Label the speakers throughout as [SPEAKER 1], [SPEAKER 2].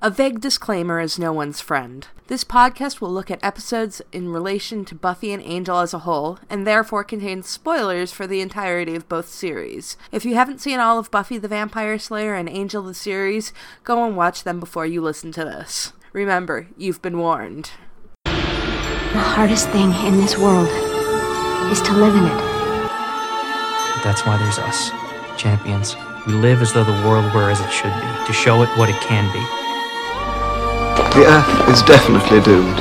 [SPEAKER 1] A vague disclaimer is no one's friend. This podcast will look at episodes in relation to Buffy and Angel as a whole, and therefore contains spoilers for the entirety of both series. If you haven't seen all of Buffy the Vampire Slayer and Angel the series, go and watch them before you listen to this. Remember, you've been warned.
[SPEAKER 2] The hardest thing in this world is to live in it.
[SPEAKER 3] That's why there's us, champions. We live as though the world were as it should be, to show it what it can be.
[SPEAKER 4] The Earth is definitely doomed.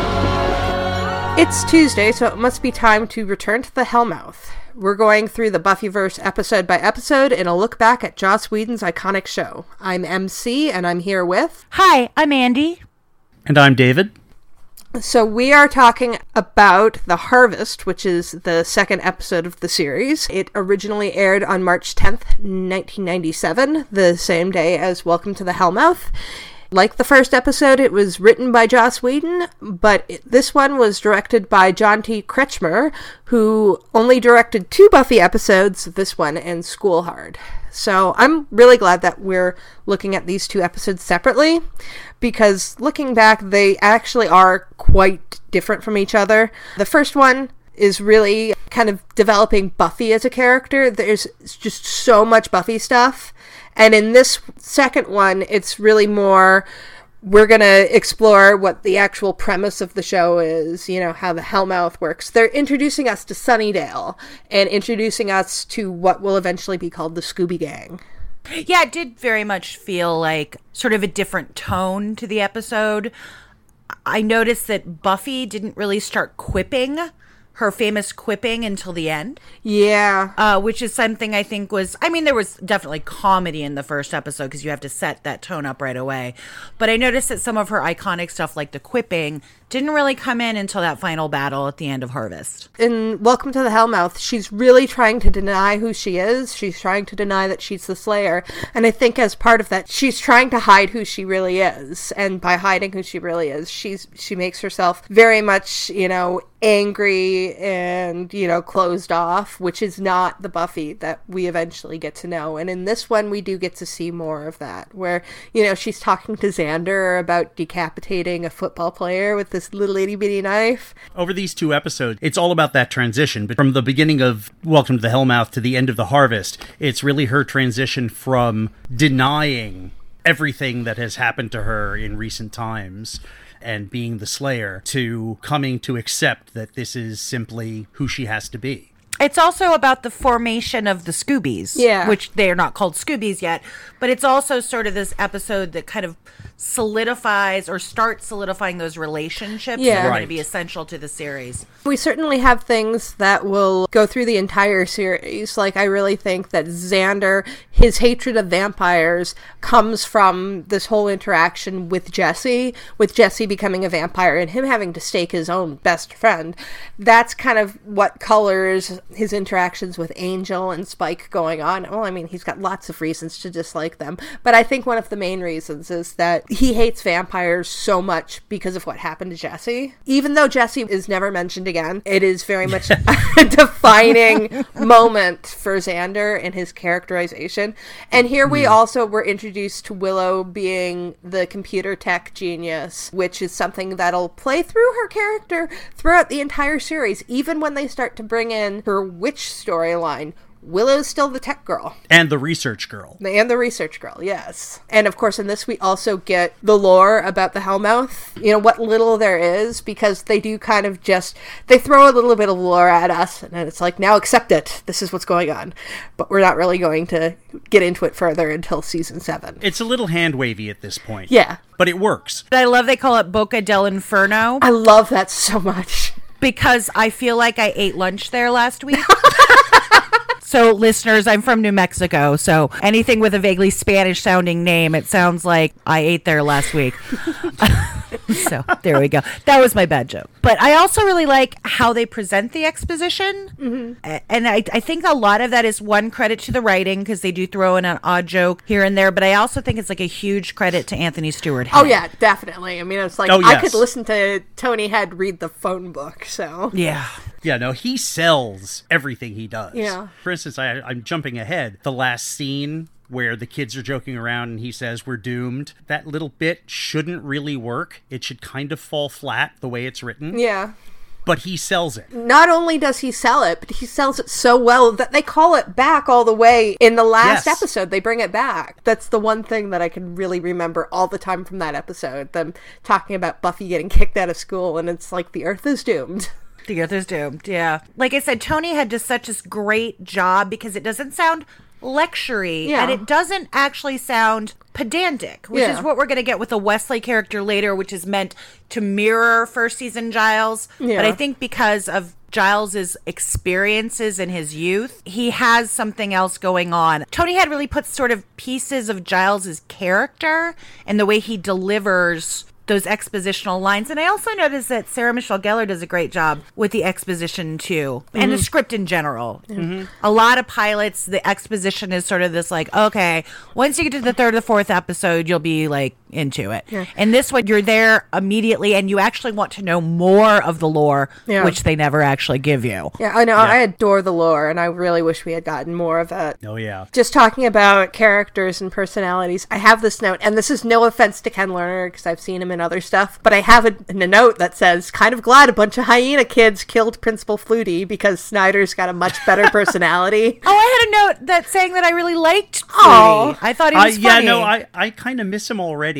[SPEAKER 1] It's Tuesday, so it must be time to return to the Hellmouth. We're going through the Buffyverse episode by episode in a look back at Joss Whedon's iconic show. I'm MC, and I'm here with.
[SPEAKER 5] Hi, I'm Andy.
[SPEAKER 6] And I'm David.
[SPEAKER 1] So, we are talking about The Harvest, which is the second episode of the series. It originally aired on March 10th, 1997, the same day as Welcome to the Hellmouth. Like the first episode, it was written by Joss Whedon, but it, this one was directed by John T. Kretchmer, who only directed two Buffy episodes, this one and School Hard. So I'm really glad that we're looking at these two episodes separately because looking back, they actually are quite different from each other. The first one is really kind of developing Buffy as a character. There's just so much Buffy stuff. And in this second one, it's really more we're going to explore what the actual premise of the show is, you know, how the Hellmouth works. They're introducing us to Sunnydale and introducing us to what will eventually be called the Scooby Gang.
[SPEAKER 5] Yeah, it did very much feel like sort of a different tone to the episode. I noticed that Buffy didn't really start quipping her famous quipping until the end.
[SPEAKER 1] Yeah.
[SPEAKER 5] Uh, which is something I think was, I mean, there was definitely comedy in the first episode because you have to set that tone up right away. But I noticed that some of her iconic stuff, like the quipping, didn't really come in until that final battle at the end of Harvest.
[SPEAKER 1] In Welcome to the Hellmouth, she's really trying to deny who she is. She's trying to deny that she's the Slayer. And I think as part of that, she's trying to hide who she really is. And by hiding who she really is, she's she makes herself very much, you know, angry and, you know, closed off, which is not the Buffy that we eventually get to know. And in this one, we do get to see more of that, where, you know, she's talking to Xander about decapitating a football player with this little itty bitty knife.
[SPEAKER 6] Over these two episodes, it's all about that transition. But from the beginning of Welcome to the Hellmouth to the end of the Harvest, it's really her transition from denying everything that has happened to her in recent times and being the Slayer to coming to accept that this is simply who she has to be.
[SPEAKER 5] It's also about the formation of the Scoobies,
[SPEAKER 1] Yeah.
[SPEAKER 5] which they are not called Scoobies yet, but it's also sort of this episode that kind of solidifies or starts solidifying those relationships
[SPEAKER 1] Yeah.
[SPEAKER 5] that are going to be essential to the series.
[SPEAKER 1] We certainly have things that will go through the entire series. Like, I really think that Xander, his hatred of vampires comes from this whole interaction with Jesse, with Jesse becoming a vampire and him having to stake his own best friend. That's kind of what colors his interactions with Angel and Spike going on. Well, I mean, he's got lots of reasons to dislike them, but I think one of the main reasons is that he hates vampires so much because of what happened to Jesse. Even though Jesse is never mentioned again, it is very much a defining moment for Xander and his characterization. And here we also were introduced to Willow being the computer tech genius, which is something that'll play through her character throughout the entire series, even when they start to bring in her witch storyline. Willow's still the tech girl.
[SPEAKER 6] And the research girl.
[SPEAKER 1] And the research girl, yes. And of course, in this, we also get the lore about the Hellmouth, you know, what little there is, because they do kind of just, they throw a little bit of lore at us, and then it's like, now accept it. This is what's going on. But we're not really going to get into it further until season seven.
[SPEAKER 6] It's a little hand wavy at this point.
[SPEAKER 1] Yeah.
[SPEAKER 6] But it works.
[SPEAKER 5] I love they call it Boca del Inferno
[SPEAKER 1] I love that so much.
[SPEAKER 5] Because I feel like I ate lunch there last week. So, listeners, I'm from New Mexico. So, anything with a vaguely Spanish sounding name, it sounds like I ate there last week. so, there we go. That was my bad joke. But I also really like how they present the exposition. Mm-hmm. A- And I, I think a lot of that is one credit to the writing because they do throw in an odd joke here and there. But I also think it's like a huge credit to Anthony Stewart.
[SPEAKER 1] Oh, yeah, definitely. I mean, it's like,
[SPEAKER 6] Oh,
[SPEAKER 1] I could listen to Tony Head read the phone book, so.
[SPEAKER 5] Yeah.
[SPEAKER 6] Yeah, no, he sells everything he does.
[SPEAKER 1] Yeah.
[SPEAKER 6] For instance, I, I'm jumping ahead. The last scene where the kids are joking around and he says we're doomed. That little bit shouldn't really work. It should kind of fall flat the way it's written.
[SPEAKER 1] Yeah.
[SPEAKER 6] But he sells it.
[SPEAKER 1] Not only does he sell it, but he sells it so well that they call it back all the way in the last
[SPEAKER 6] Yes.
[SPEAKER 1] episode. They bring it back. That's the one thing that I can really remember all the time from that episode. Them talking about Buffy getting kicked out of school, and it's like the Earth is doomed.
[SPEAKER 5] The others doomed. Yeah. Like I said, Tony Head just such a great job because it doesn't sound lectury
[SPEAKER 1] Yeah.
[SPEAKER 5] and it doesn't actually sound pedantic, which
[SPEAKER 1] Yeah.
[SPEAKER 5] is what we're going to get with the Wesley character later, which is meant to mirror first season Giles.
[SPEAKER 1] Yeah.
[SPEAKER 5] But I think because of Giles's experiences in his youth, he has something else going on. Tony Head really put sort of pieces of Giles's character and the way he delivers those expositional lines. And I also noticed that Sarah Michelle Gellar does a great job with the exposition too, and the mm-hmm. script in general. Mm-hmm. A lot of pilots, the exposition is sort of this like, okay, once you get to the third or the fourth episode, you'll be like into it. And this one, you're there immediately, and you actually want to know more of the lore,
[SPEAKER 1] Yeah.
[SPEAKER 5] which they never actually give you.
[SPEAKER 1] Yeah, I know. I adore the lore, and I really wish we had gotten more of it.
[SPEAKER 6] Oh yeah.
[SPEAKER 1] Just talking about characters and personalities, I have this note, and this is no offense to Ken Lerner because I've seen him in other stuff, but I have a, a note that says, "Kind of glad a bunch of hyena kids killed Principal Flutie because Snyder's got a much better personality."
[SPEAKER 5] Oh, I had a note that saying that I really liked Oh, I thought he
[SPEAKER 6] I,
[SPEAKER 5] was
[SPEAKER 6] yeah,
[SPEAKER 5] funny.
[SPEAKER 6] no, I, I kind of miss him already,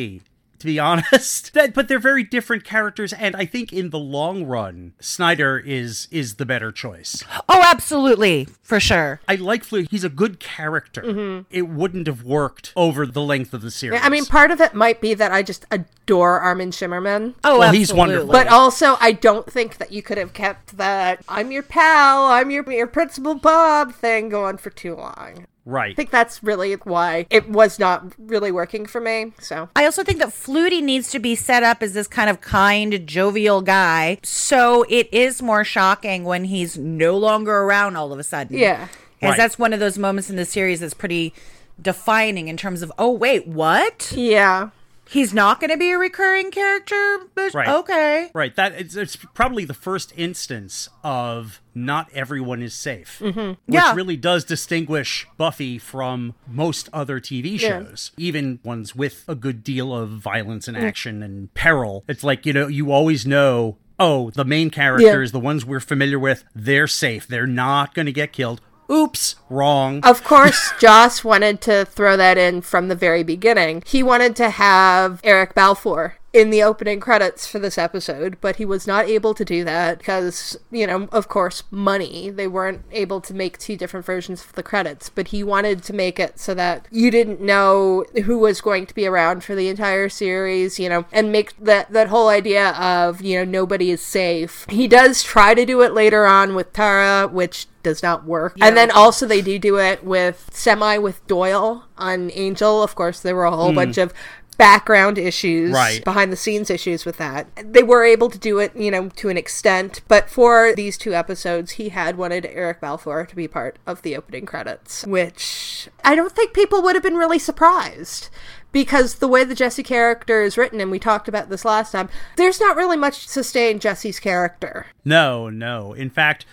[SPEAKER 6] to be honest. That- but they're very different characters, and I think in the long run, Snyder is is the better choice.
[SPEAKER 5] oh, absolutely, for sure.
[SPEAKER 6] I like Flu. He's a good character. Mm-hmm. It wouldn't have worked over the length of the series.
[SPEAKER 1] I mean, part of it might be that I just adore Armin Shimerman.
[SPEAKER 5] Oh,
[SPEAKER 6] Well, he's wonderful.
[SPEAKER 1] But also, I don't think that you could have kept that "I'm your pal, I'm your your principal Bob" thing going for too long.
[SPEAKER 6] Right.
[SPEAKER 1] I think that's really why it was not really working for me. So
[SPEAKER 5] I also think that Flutie needs to be set up as this kind of kind, jovial guy. So it is more shocking when he's no longer around all of a sudden.
[SPEAKER 1] Yeah.
[SPEAKER 5] Because
[SPEAKER 6] Right.
[SPEAKER 5] that's one of those moments in the series that's pretty defining in terms of, oh, wait, what?
[SPEAKER 1] yeah,
[SPEAKER 5] He's not going to be a recurring character? But
[SPEAKER 6] Right.
[SPEAKER 5] okay.
[SPEAKER 6] Right. That it's, it's probably the first instance of not everyone is safe, mm-hmm. which
[SPEAKER 5] Yeah.
[SPEAKER 6] really does distinguish Buffy from most other TV
[SPEAKER 1] Yeah.
[SPEAKER 6] shows, even ones with a good deal of violence and action and peril. It's like you know you always know. Oh, the main characters, the ones we're familiar with, they're safe. They're not going to get killed. Oops, wrong.
[SPEAKER 1] of course, Joss wanted to throw that in from the very beginning. He wanted to have Eric Balfour in the opening credits for this episode, but he was not able to do that because, you know, of course, money. They weren't able to make two different versions of the credits, but he wanted to make it so that you didn't know who was going to be around for the entire series, you know, and make that that whole idea of, you know, nobody is safe. He does try to do it later on with Tara, which does not work. And then also they do do it with semi with Doyle on Angel. Of course, there were a whole hmm. bunch of background issues,
[SPEAKER 6] Right.
[SPEAKER 1] behind the scenes issues with that. They were able to do it, you know, to an extent, but for these two episodes, he had wanted Eric Balfour to be part of the opening credits, which I don't think people would have been really surprised. Because the way the Jesse character is written, and we talked about this last time, there's not really much to sustain Jesse's character.
[SPEAKER 6] No, no. In fact,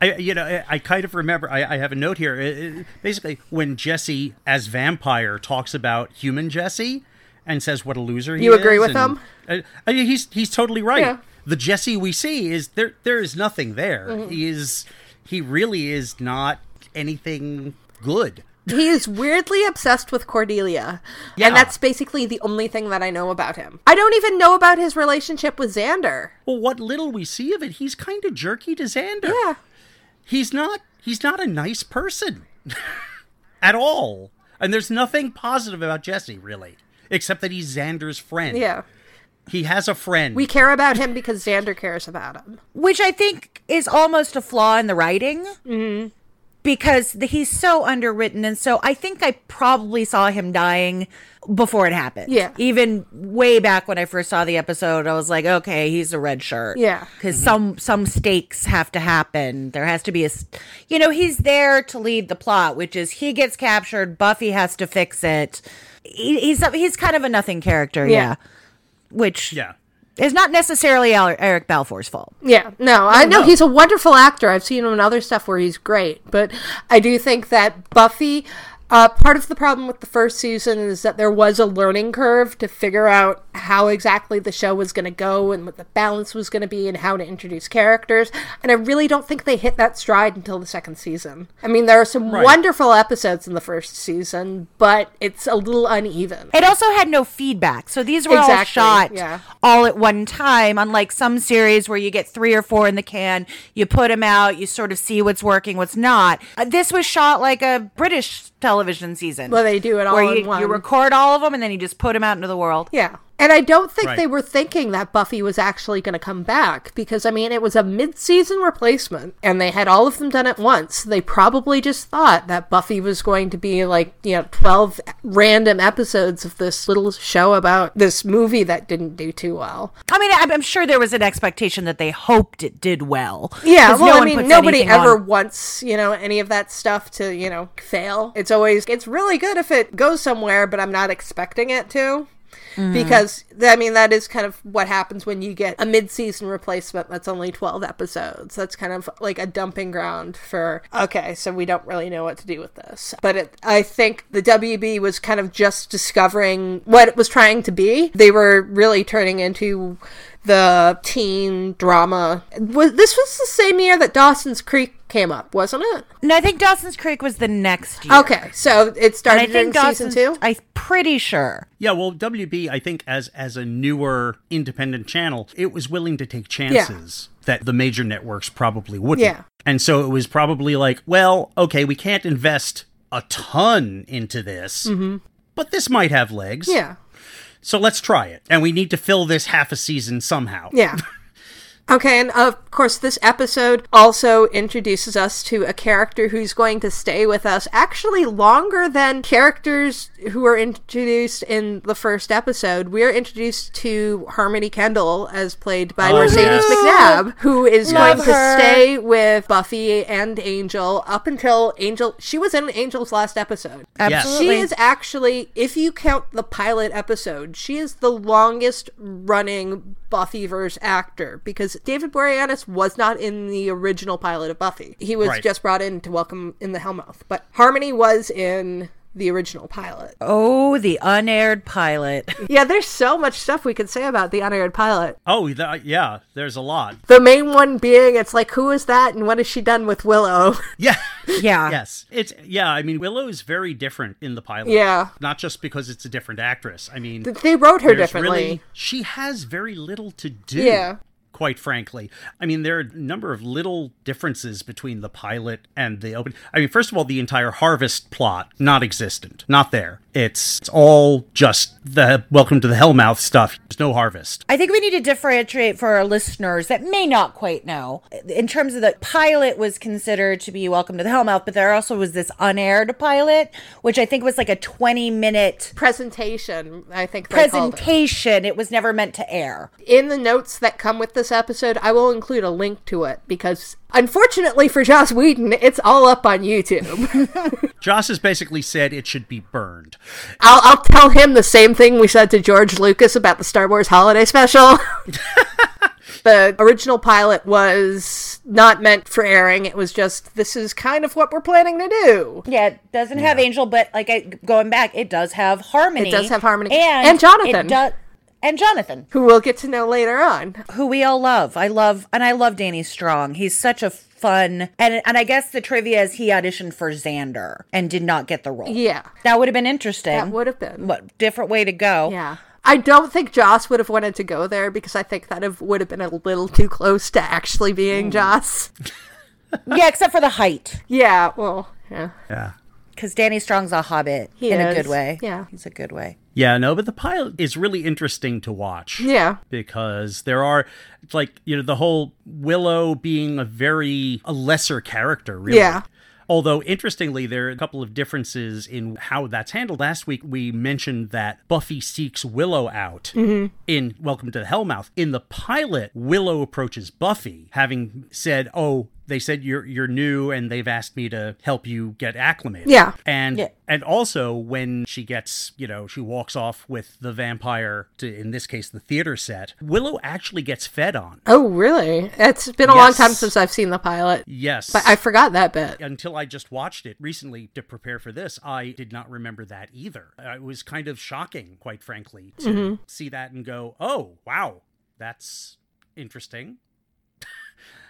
[SPEAKER 6] I you know I, I kind of remember. I, I have a note here. It- it- basically, when Jesse as vampire talks about human Jesse and says what a loser he
[SPEAKER 1] You
[SPEAKER 6] is.
[SPEAKER 1] You agree with
[SPEAKER 6] and-
[SPEAKER 1] him?
[SPEAKER 6] Uh, uh, he's he's totally right.
[SPEAKER 1] Yeah.
[SPEAKER 6] The Jesse we see is there. There is nothing there.
[SPEAKER 1] Mm-hmm.
[SPEAKER 6] He is he really is not anything good.
[SPEAKER 1] He is weirdly obsessed with Cordelia.
[SPEAKER 6] Yeah.
[SPEAKER 1] And that's basically the only thing that I know about him. I don't even know about his relationship with Xander.
[SPEAKER 6] Well, what little we see of it, he's kind of jerky to Xander.
[SPEAKER 1] Yeah.
[SPEAKER 6] he's not he's not a nice person at all and there's nothing positive about jesse really except that he's xander's friend
[SPEAKER 1] Yeah.
[SPEAKER 6] he has a friend
[SPEAKER 1] We care about him because Xander cares about him.
[SPEAKER 5] Which I think is almost a flaw in the writing.
[SPEAKER 1] Mm-hmm.
[SPEAKER 5] Because the, he's so underwritten. And so I think I probably saw him dying before it happened.
[SPEAKER 1] Yeah.
[SPEAKER 5] Even way back when I first saw the episode, I was like, okay, he's a red shirt.
[SPEAKER 1] Yeah.
[SPEAKER 5] Because some, some stakes have to happen. There has to be a, you know, he's there to lead the plot, which is he gets captured, Buffy has to fix it. He, he's, he's kind of a nothing character.
[SPEAKER 1] Yeah.
[SPEAKER 5] yeah. Which
[SPEAKER 6] yeah
[SPEAKER 5] is not necessarily Eric Balfour's fault.
[SPEAKER 1] Yeah, no, I know
[SPEAKER 6] no.
[SPEAKER 1] he's a wonderful actor. I've seen him in other stuff where he's great, but I do think that Buffy Uh, part of the problem with the first season is that there was a learning curve to figure out how exactly the show was going to go and what the balance was going to be and how to introduce characters. And I really don't think they hit that stride until the second season. I mean, there are some
[SPEAKER 6] Right.
[SPEAKER 1] wonderful episodes in the first season, but it's a little uneven.
[SPEAKER 5] It also had no feedback. So these were all shot
[SPEAKER 1] yeah.
[SPEAKER 5] all at one time, unlike some series where you get three or four in the can, you put them out, you sort of see what's working, what's not. Uh, this was shot like a British television season.
[SPEAKER 1] Well, they do it all
[SPEAKER 5] where
[SPEAKER 1] in
[SPEAKER 5] you,
[SPEAKER 1] one.
[SPEAKER 5] you record all of them and then you just put them out into the world.
[SPEAKER 1] Yeah. And I don't think
[SPEAKER 6] Right.
[SPEAKER 1] they were thinking that Buffy was actually going to come back because, I mean, it was a mid season replacement and they had all of them done at once. They probably just thought that Buffy was going to be like, you know, 12 random episodes of this little show about this movie that didn't do too well.
[SPEAKER 5] I mean, I'm, I'm sure there was an expectation that they hoped it did well.
[SPEAKER 1] Yeah, well,
[SPEAKER 5] no
[SPEAKER 1] I mean, nobody ever
[SPEAKER 5] on-
[SPEAKER 1] wants, you know, any of that stuff to, you know, fail. It's always, it's really good if it goes somewhere, but I'm not expecting it to.
[SPEAKER 5] Mm-hmm.
[SPEAKER 1] Because, I mean, that is kind of what happens when you get a mid season replacement that's only 12 episodes. That's kind of like a dumping ground for, okay, so we don't really know what to do with this. But it, I think the WB was kind of just discovering what it was trying to be. They were really turning into the teen drama. Was this was the same year that Dawson's Creek came up, wasn't it?
[SPEAKER 5] No, I think Dawson's Creek was the next year.
[SPEAKER 1] Okay, so it
[SPEAKER 5] And I
[SPEAKER 1] started in
[SPEAKER 5] think
[SPEAKER 1] season
[SPEAKER 5] Dawson's,
[SPEAKER 1] two.
[SPEAKER 5] I'm pretty sure.
[SPEAKER 6] Yeah, well, WB, I think, as as a newer independent channel, it was willing to take chances that the major networks probably wouldn't.
[SPEAKER 1] Yeah.
[SPEAKER 6] And so it was probably like, well, okay, we can't invest a ton into this, but this might have legs.
[SPEAKER 1] Mm-hmm. yeah,
[SPEAKER 6] So let's try it. And we need to fill this half a season somehow.
[SPEAKER 1] yeah. Okay, and of course, this episode also introduces us to a character who's going to stay with us actually longer than characters who were introduced in the first episode. We are introduced to Harmony Kendall, as played by
[SPEAKER 6] Oh,
[SPEAKER 1] Mercedes
[SPEAKER 6] yes.
[SPEAKER 1] McNabb, who is
[SPEAKER 5] Love
[SPEAKER 1] going to stay with Buffy and Angel up until Angel. She was in Angel's last episode.
[SPEAKER 6] Yes.
[SPEAKER 5] Absolutely.
[SPEAKER 1] She is actually, if you count the pilot episode, she is the longest running Buffyverse actor because David Boreanaz was not in the original pilot of Buffy. He was
[SPEAKER 6] Right.
[SPEAKER 1] just brought in to welcome in the Hellmouth. But Harmony was in the original pilot.
[SPEAKER 5] Oh, the unaired pilot.
[SPEAKER 1] Yeah, there's so much stuff we could say about the unaired pilot.
[SPEAKER 6] Oh, th- yeah, there's a lot.
[SPEAKER 1] The main one being, it's like, who is that and what has she done with Willow?
[SPEAKER 6] Yeah.
[SPEAKER 5] Yeah.
[SPEAKER 6] yes. It's yeah, I mean Willow is very different in the pilot.
[SPEAKER 1] Yeah.
[SPEAKER 6] Not just because it's a different actress. I mean
[SPEAKER 1] they wrote her
[SPEAKER 6] there's
[SPEAKER 1] differently.
[SPEAKER 6] really she has very little to do.
[SPEAKER 1] Yeah.
[SPEAKER 6] Quite frankly, I mean, there are a number of little differences between the pilot and the open. I mean, first of all, the entire harvest plot not existent, not there. It's, it's all just the welcome to the Hellmouth stuff. There's no harvest.
[SPEAKER 5] I think we need to differentiate for our listeners that may not quite know. In terms of the pilot was considered to be Welcome to the Hellmouth, but there also was this unaired pilot, which I think was like a 20 minute
[SPEAKER 1] Presentation, I think they called it.
[SPEAKER 5] presentation. It was never meant to air.
[SPEAKER 1] in the notes that come with this episode, I will include a link to it because, unfortunately for Joss Whedon, it's all up on YouTube.
[SPEAKER 6] Joss has basically said it should be burned.
[SPEAKER 1] I'll, I'll tell him the same thing we said to George Lucas about the Star Wars Holiday Special. the original pilot was not meant for airing. It was just, this is kind of what we're planning to do.
[SPEAKER 5] Yeah, it doesn't have Angel, but like I, going back, it does have Harmony.
[SPEAKER 1] It does have Harmony.
[SPEAKER 5] and
[SPEAKER 1] And Jonathan.
[SPEAKER 5] It does, and Jonathan,
[SPEAKER 1] Who we'll get to know later on.
[SPEAKER 5] who we all love. I love, and I love Danny Strong. He's such a fun, and and I guess the trivia is he auditioned for Xander and did not get the role.
[SPEAKER 1] Yeah.
[SPEAKER 5] that would have been interesting.
[SPEAKER 1] That would have been.
[SPEAKER 5] What different way to go?
[SPEAKER 1] Yeah. I don't think Joss would have wanted to go there because I think that have, would have been a little too close to actually being mm. Joss.
[SPEAKER 5] yeah, except for the height,
[SPEAKER 1] Yeah, well, yeah.
[SPEAKER 6] Yeah.
[SPEAKER 5] Because Danny Strong's a hobbit
[SPEAKER 1] He
[SPEAKER 5] in a good way.
[SPEAKER 1] Yeah.
[SPEAKER 5] he's a good way.
[SPEAKER 6] Yeah, no, but the pilot is really interesting to watch.
[SPEAKER 1] Yeah.
[SPEAKER 6] because there are like you know the whole willow being a very a lesser character really
[SPEAKER 1] Yeah.
[SPEAKER 6] although interestingly there are a couple of differences in how that's handled last week we mentioned that buffy seeks willow out mm-hmm. in welcome to the hellmouth in the pilot willow approaches buffy having said oh they said you're you're new and they've asked me to help you get acclimated.
[SPEAKER 1] Yeah.
[SPEAKER 6] And
[SPEAKER 5] Yeah.
[SPEAKER 6] and also when she gets, you know, she walks off with the vampire to in this case the theater set, Willow actually gets fed on.
[SPEAKER 1] Oh, really? It's been a long time since I've seen the pilot.
[SPEAKER 6] Yes.
[SPEAKER 1] But I forgot that bit.
[SPEAKER 6] until I just watched it recently to prepare for this, I did not remember that either. It was kind of shocking, quite frankly, to
[SPEAKER 1] Mm-hmm.
[SPEAKER 6] see that and go, "Oh, wow, that's interesting."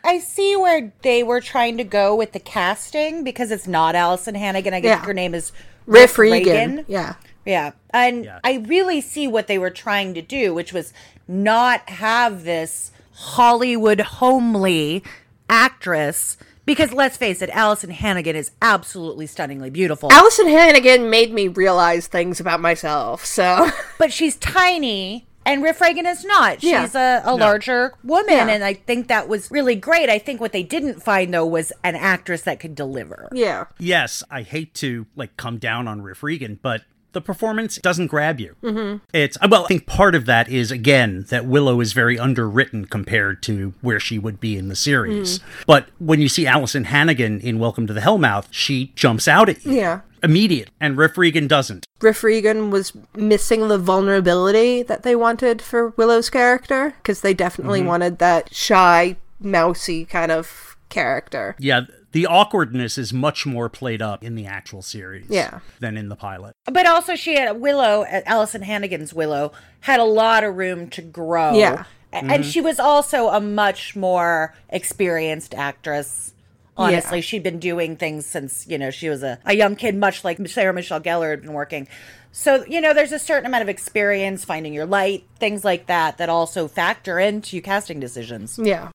[SPEAKER 5] I see where they were trying to go with the casting because it's not Alyson Hannigan. I guess
[SPEAKER 1] Yeah.
[SPEAKER 5] her name is
[SPEAKER 1] Riff Regan. Yeah.
[SPEAKER 5] Yeah. And
[SPEAKER 6] Yeah.
[SPEAKER 5] I really see what they were trying to do, which was not have this Hollywood homely actress. Because let's face it, Alyson Hannigan is absolutely stunningly beautiful.
[SPEAKER 1] Alyson Hannigan made me realize things about myself. So,
[SPEAKER 5] but she's tiny and Riff Regan is not.
[SPEAKER 1] Yeah.
[SPEAKER 5] She's a, a larger woman.
[SPEAKER 1] Yeah.
[SPEAKER 5] And I think that was really great. I think what they didn't find, though, was an actress that could deliver.
[SPEAKER 1] yeah.
[SPEAKER 6] Yes, I hate to like come down on Riff Regan, but the performance doesn't grab you. Mm-hmm. It's well, I think part of that is again that Willow is very underwritten compared to where she would be in the series. But when you see Alyson Hannigan in Welcome to the Hellmouth, she jumps out at you.
[SPEAKER 1] Yeah.
[SPEAKER 6] Immediate, and Riff Regan doesn't.
[SPEAKER 1] Riff Regan was missing the vulnerability that they wanted for Willow's character because they definitely
[SPEAKER 6] Mm-hmm.
[SPEAKER 1] wanted that shy, mousy kind of character.
[SPEAKER 6] Yeah, the awkwardness is much more played up in the actual series
[SPEAKER 1] Yeah.
[SPEAKER 6] than in the pilot.
[SPEAKER 5] But also, she had Willow, uh, Alyson Hannigan's Willow, had a lot of room to grow.
[SPEAKER 1] Yeah.
[SPEAKER 5] A- And she was also a much more experienced actress. Honestly,
[SPEAKER 1] Yeah.
[SPEAKER 5] she'd been doing things since, you know, she was a, a young kid, much like Sarah Michelle Gellar had been working. So, you know, there's a certain amount of experience, finding your light, things like that, that also factor into casting decisions.
[SPEAKER 1] Yeah.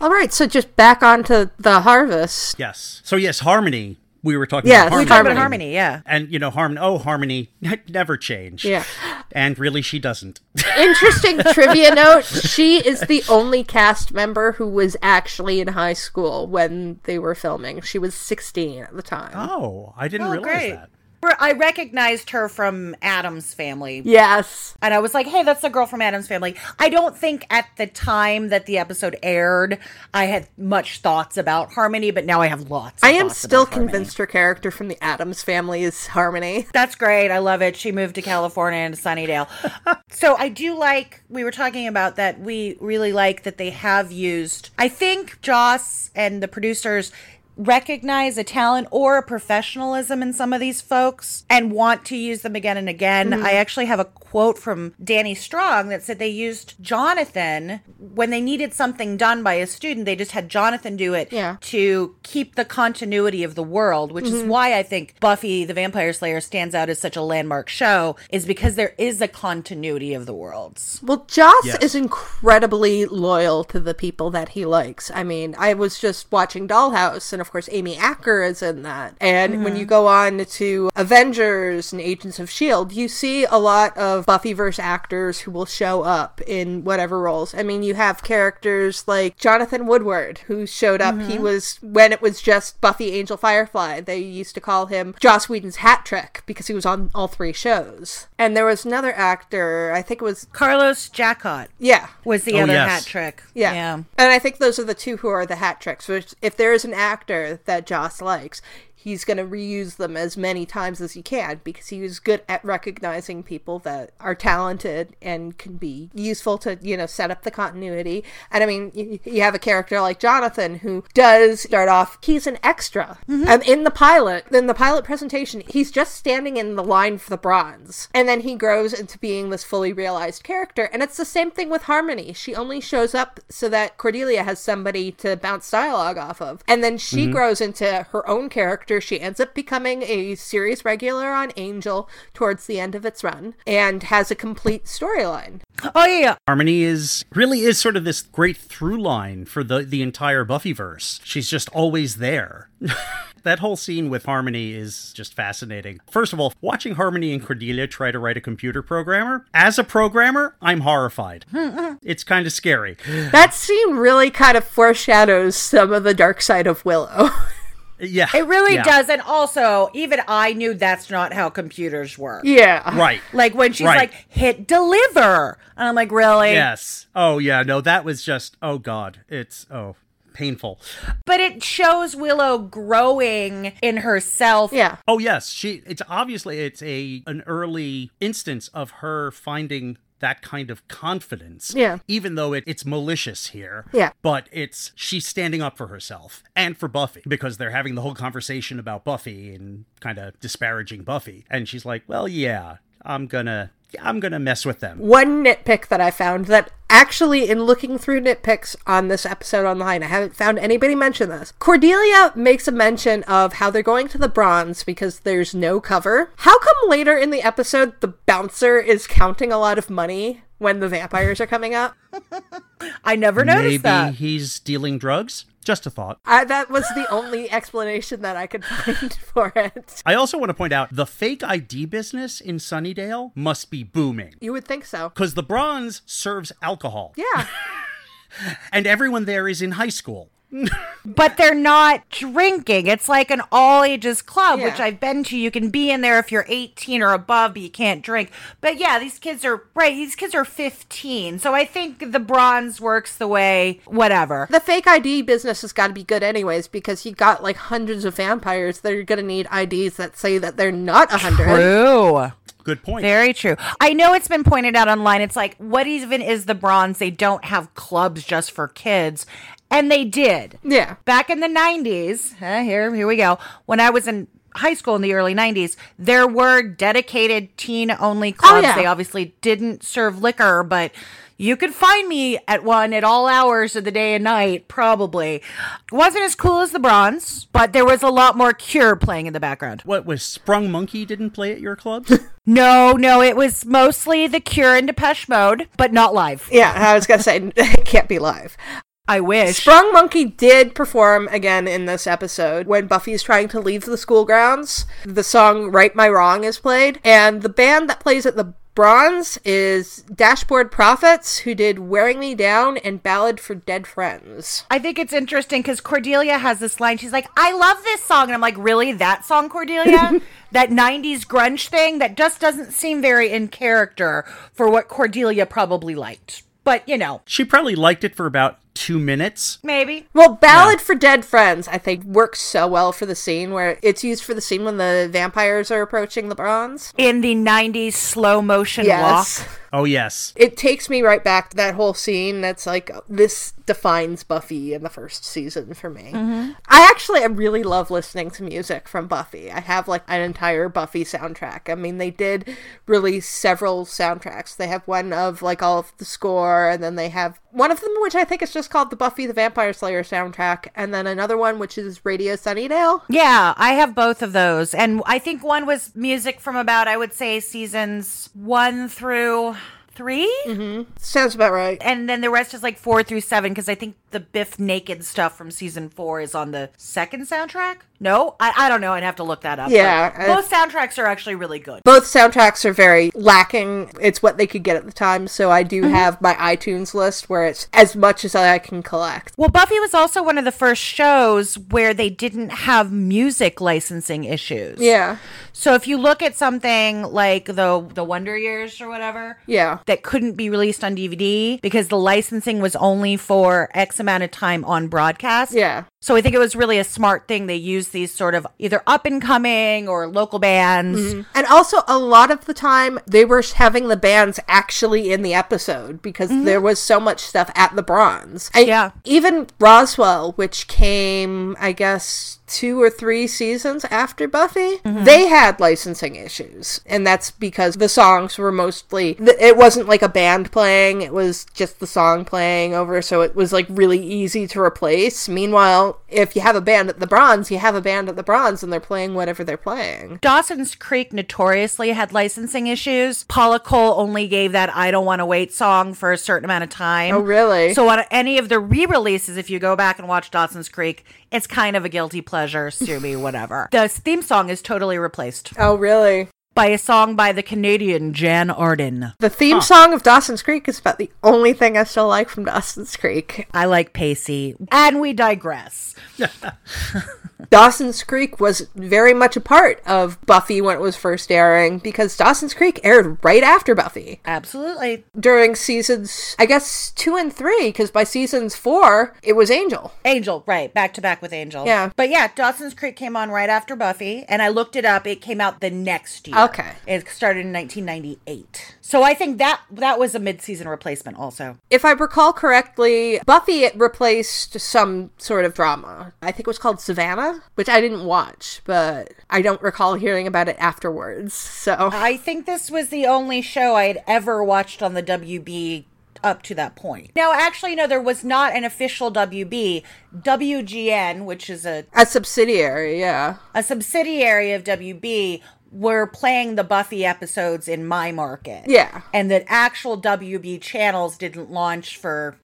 [SPEAKER 1] All right, so just back onto the harvest.
[SPEAKER 6] Yes. So yes, Harmony. We were talking
[SPEAKER 1] Yes,
[SPEAKER 6] about
[SPEAKER 5] We
[SPEAKER 6] Harmony.
[SPEAKER 5] talked about Harmony, yeah.
[SPEAKER 6] And you know, Harmony. Oh, Harmony never change.
[SPEAKER 1] Yeah.
[SPEAKER 6] And really, she doesn't.
[SPEAKER 1] Interesting trivia note she is the only cast member who was actually in high school when they were filming. She was 16 at the time.
[SPEAKER 6] Oh, I didn't
[SPEAKER 5] Oh,
[SPEAKER 6] realize
[SPEAKER 5] great.
[SPEAKER 6] that.
[SPEAKER 5] I recognized her from Addams Family.
[SPEAKER 1] Yes.
[SPEAKER 5] And I was like, hey, that's the girl from Addams Family. I don't think at the time that the episode aired, I had much thoughts about Harmony, but now I have lots. Of
[SPEAKER 1] I am still
[SPEAKER 5] about Harmony.
[SPEAKER 1] convinced her character from the Addams family is Harmony.
[SPEAKER 5] That's great. I love it. She moved to California and Sunnydale. so I do like, we were talking about that. We really like that they have used, I think Joss and the producers recognize a talent or a professionalism in some of these folks and want to use them again and again. Mm-hmm. I actually have a quote from Danny Strong that said they used Jonathan when they needed something done by a student. They just had Jonathan do it
[SPEAKER 1] Yeah.
[SPEAKER 5] to keep the continuity of the world, which is mm-hmm. why I think Buffy the Vampire Slayer stands out as such a landmark show, is because there is a continuity of the worlds.
[SPEAKER 1] Well, Joss
[SPEAKER 6] Yes.
[SPEAKER 1] is incredibly loyal to the people that he likes. I mean, I was just watching Dollhouse, and of course, Amy Acker is in that. And when you go on to Avengers and Agents of S.H.I.E.L.D., you see a lot of Buffyverse actors who will show up in whatever roles. I mean, you have characters like Jonathan Woodward, who showed up. He mm-hmm. was, when it was just Buffy Angel Firefly, they used to call him Joss Whedon's hat trick because he was on all three shows. And there was another actor, I think it was,
[SPEAKER 5] Carlos Jacott
[SPEAKER 1] yeah.
[SPEAKER 5] was the
[SPEAKER 6] Oh,
[SPEAKER 5] other
[SPEAKER 6] yes.
[SPEAKER 5] hat trick.
[SPEAKER 1] Yeah.
[SPEAKER 5] yeah.
[SPEAKER 1] And I think those are the two who are the hat tricks. Which, if there is an actor that Joss likes, he's going to reuse them as many times as he can because he was good at recognizing people that are talented and can be useful to, you know, set up the continuity. And I mean, you, you have a character like Jonathan who does start off, he's an extra. Mm-hmm. And in the pilot, in the pilot presentation, he's just standing in the line for the bronze. And then he grows into being this fully realized character. And it's the same thing with Harmony. She only shows up so that Cordelia has somebody to bounce dialogue off of. And then she mm-hmm. grows into her own character. She ends up becoming a series regular on Angel towards the end of its run and has a complete storyline.
[SPEAKER 5] Oh yeah, yeah.
[SPEAKER 6] Harmony is really is sort of this great through line for the the entire Buffyverse. She's just always there. that whole scene with Harmony is just fascinating. First of all, watching Harmony and Cordelia try to write a computer programmer, as a programmer, I'm horrified. it's kind of scary.
[SPEAKER 1] That scene really kind of foreshadows some of the dark side of Willow.
[SPEAKER 6] Yeah.
[SPEAKER 5] It really
[SPEAKER 6] yeah.
[SPEAKER 5] does. And also, even I knew that's not how computers work.
[SPEAKER 1] yeah.
[SPEAKER 6] Right.
[SPEAKER 5] Like when she's
[SPEAKER 6] Right.
[SPEAKER 5] like, hit deliver. And I'm like, really?
[SPEAKER 6] Yes. Oh yeah, no, that was just oh god. It's oh painful.
[SPEAKER 5] But it shows Willow growing in herself.
[SPEAKER 1] Yeah.
[SPEAKER 6] Oh yes, she. It's obviously it's a an early instance of her finding that kind of confidence.
[SPEAKER 1] Yeah.
[SPEAKER 6] Even though it, it's malicious here.
[SPEAKER 1] Yeah.
[SPEAKER 6] But it's she's standing up for herself and for Buffy because they're having the whole conversation about Buffy and kind of disparaging Buffy, and she's like, "Well, yeah, I'm gonna." I'm gonna mess with them.
[SPEAKER 1] One nitpick that I found that actually, in looking through nitpicks on this episode online, I haven't found anybody mention this. Cordelia makes a mention of how they're going to the bronze because there's no cover. How come later in the episode the bouncer is counting a lot of money when the vampires are coming up?
[SPEAKER 5] I never noticed
[SPEAKER 6] Maybe
[SPEAKER 5] that.
[SPEAKER 6] he's dealing drugs. Just a thought.
[SPEAKER 1] I, that was the only explanation that I could find for it.
[SPEAKER 6] I also want to point out the fake ID business in Sunnydale must be booming
[SPEAKER 1] You would think so.
[SPEAKER 6] because the bronze serves alcohol
[SPEAKER 1] Yeah.
[SPEAKER 6] and everyone there is in high school.
[SPEAKER 5] But they're not drinking. It's like an all ages club, which I've been to. You can be in there if you're 18 or above, but you can't drink. But yeah, these kids are right. These kids are 15. So I think the bronze works the way, whatever.
[SPEAKER 1] The fake ID business has got to be good anyways because you got like hundreds of vampires that are going to need IDs that say that they're not a hundred.
[SPEAKER 5] True.
[SPEAKER 6] Good point.
[SPEAKER 5] Very true. I know it's been pointed out online. It's like, what even is the bronze? They don't have clubs just for kids. And they did.
[SPEAKER 1] Yeah.
[SPEAKER 5] Back in the 90s, uh, here, here we go. When I was in high school in the early 90s, there were dedicated teen only clubs.
[SPEAKER 1] yeah.
[SPEAKER 5] They obviously didn't serve liquor, but you could find me at one at all hours of the day and night, probably. Wasn't as cool as the bronze, but there was a lot more Cure playing in the background.
[SPEAKER 6] What was Sprung Monkey didn't play at your club?
[SPEAKER 5] No, no, it was mostly the Cure and Depeche Mode, but not live.
[SPEAKER 1] Yeah, I was going to say it can't be live.
[SPEAKER 5] I wish.
[SPEAKER 1] Sprung Monkey did perform again in this episode when Buffy's trying to leave the school grounds. The song Right My Wrong is played, and the band that plays at the Bronze is Dashboard Prophets, who did Wearing Me Down and Ballad for Dead Friends.
[SPEAKER 5] I think it's interesting because Cordelia has this line. She's like, I love this song. And I'm like, really? That song, Cordelia? that 90s grunge thing? That just doesn't seem very in character for what Cordelia probably liked. But, you know,
[SPEAKER 6] she probably liked it for about two minutes.
[SPEAKER 5] maybe.
[SPEAKER 1] Well, Ballad for Dead Friends, I think, works so well for the scene where it's used for the scene when the vampires are approaching the Bronze.
[SPEAKER 5] In the 90s slow motion
[SPEAKER 1] Yes.
[SPEAKER 5] walk.
[SPEAKER 6] Oh yes.
[SPEAKER 1] It takes me right back to that whole scene. That's like this defines Buffy in the first season for me. Mm-hmm. I actually I really love listening to music from Buffy. I have like an entire Buffy soundtrack. I mean, they did release several soundtracks. They have one of like all of the score, and then they have one of them which I think is just called the Buffy the Vampire Slayer soundtrack, and then another one which is Radio Sunnydale.
[SPEAKER 5] Yeah, I have both of those. And I think one was music from about, I would say, seasons one through 3 mm-hmm.
[SPEAKER 1] Sounds about right.
[SPEAKER 5] And then the rest is like four through seven because I think the Bif Naked stuff from season four is on the second soundtrack. No, I, I don't know. I'd have to look that up.
[SPEAKER 1] Yeah, I-
[SPEAKER 5] both soundtracks are actually really good.
[SPEAKER 1] both soundtracks are very lacking. It's what they could get at the time, so I do have my iTunes list where it's as much as I can collect.
[SPEAKER 5] Well, Buffy was also one of the first shows where they didn't have music licensing issues.
[SPEAKER 1] Yeah,
[SPEAKER 5] So if you look at something like the the Wonder Years or whatever,
[SPEAKER 1] yeah.
[SPEAKER 5] That couldn't be released on DVD because the licensing was only for X amount of time on broadcast.
[SPEAKER 1] Yeah.
[SPEAKER 5] So I think it was really a smart thing. They used these sort of either up and coming or local bands. Mm-hmm.
[SPEAKER 1] And also, a lot of the time, they were having the bands actually in the episode because mm-hmm. there was so much stuff at the Bronze. I-
[SPEAKER 5] Yeah.
[SPEAKER 1] Even Roswell, which came, I guess, two or three seasons after Buffy, mm-hmm. they had licensing issues. And that's because the songs were mostly, it wasn't like a band playing, it was just the song playing over, so it was like really easy to replace. Meanwhile, if you have a band at the Bronze, you have a band at the Bronze and they're playing whatever they're playing.
[SPEAKER 5] Dawson's Creek notoriously had licensing issues. Paula Cole only gave that I Don't Want to Wait song for a certain amount of time.
[SPEAKER 1] Oh, really?
[SPEAKER 5] So on any of the re-releases, if you go back and watch Dawson's Creek, it's kind of a guilty pleasure, sue me, whatever. The theme song is totally replaced.
[SPEAKER 1] Oh, really?
[SPEAKER 5] By a song by the Canadian Jann Arden.
[SPEAKER 1] The theme song of Dawson's Creek is about the only thing I still like from Dawson's Creek.
[SPEAKER 5] I like Pacey. And we digress.
[SPEAKER 1] Dawson's Creek was very much a part of Buffy when it was first airing because Dawson's Creek aired right after Buffy
[SPEAKER 5] Absolutely.
[SPEAKER 1] during seasons, I guess, two and three, because by seasons four, it was Angel.
[SPEAKER 5] Angel, right, back to back with Angel.
[SPEAKER 1] Yeah.
[SPEAKER 5] But yeah, Dawson's Creek came on right after Buffy, and I looked it up. It came out the next year.
[SPEAKER 1] Oh, Okay.
[SPEAKER 5] It started in 1998. So I think that that was a mid-season replacement also.
[SPEAKER 1] If I recall correctly, Buffy it replaced some sort of drama. I think it was called Savannah, which I didn't watch, but I don't recall hearing about it afterwards. So
[SPEAKER 5] I think this was the only show I had ever watched on the WB up to that point. Now, actually, no, there was not an official WB. WGN, which is a,
[SPEAKER 1] a subsidiary, yeah.
[SPEAKER 5] a subsidiary of WB, were playing the Buffy episodes in my market.
[SPEAKER 1] Yeah.
[SPEAKER 5] And the actual WB channels didn't launch for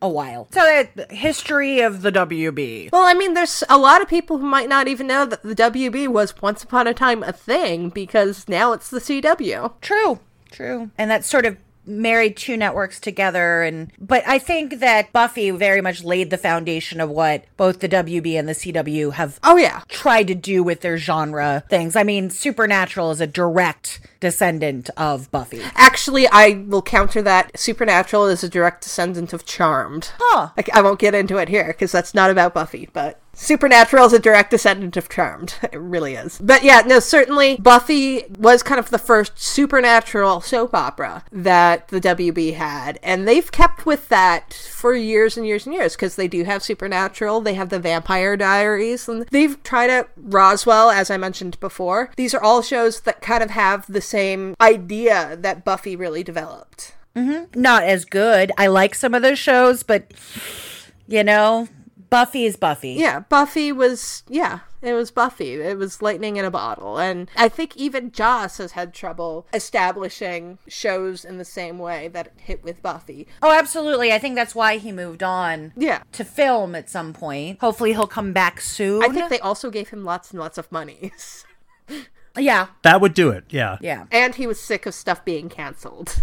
[SPEAKER 5] a while. So, the history of the WB.
[SPEAKER 1] Well, I mean, there's a lot of people who might not even know that the WB was once upon a time a thing because now it's the CW.
[SPEAKER 5] True, true. And that sort of married two networks together and but I think that Buffy very much laid the foundation of what both the WB and the CW have
[SPEAKER 1] Oh, yeah.
[SPEAKER 5] tried to do with their genre things. I mean, Supernatural is a direct descendant of Buffy.
[SPEAKER 1] Actually, I will counter that. Supernatural is a direct descendant of Charmed.
[SPEAKER 5] Huh.
[SPEAKER 1] Like, I won't get into it here because that's not about Buffy, but Supernatural is a direct descendant of Charmed. It really is. But yeah, no, certainly Buffy was kind of the first supernatural soap opera that the WB had. And they've kept with that for years and years and years because they do have Supernatural, they have the Vampire Diaries, and they've tried out Roswell, as I mentioned before. These are all shows that kind of have the same idea that Buffy really developed. Mm-hmm.
[SPEAKER 5] Not as good. I like some of those shows, but you know, Buffy is Buffy.
[SPEAKER 1] Yeah, Buffy was yeah, it was Buffy. It was lightning in a bottle. And I think even Joss has had trouble establishing shows in the same way that it hit with Buffy.
[SPEAKER 5] Oh, absolutely. I think that's why he moved on.
[SPEAKER 1] Yeah.
[SPEAKER 5] To film at some point. Hopefully he'll come back soon.
[SPEAKER 1] I think they also gave him lots and lots of money.
[SPEAKER 5] Yeah.
[SPEAKER 6] That would do it. Yeah.
[SPEAKER 5] Yeah.
[SPEAKER 1] and he was sick of stuff being canceled.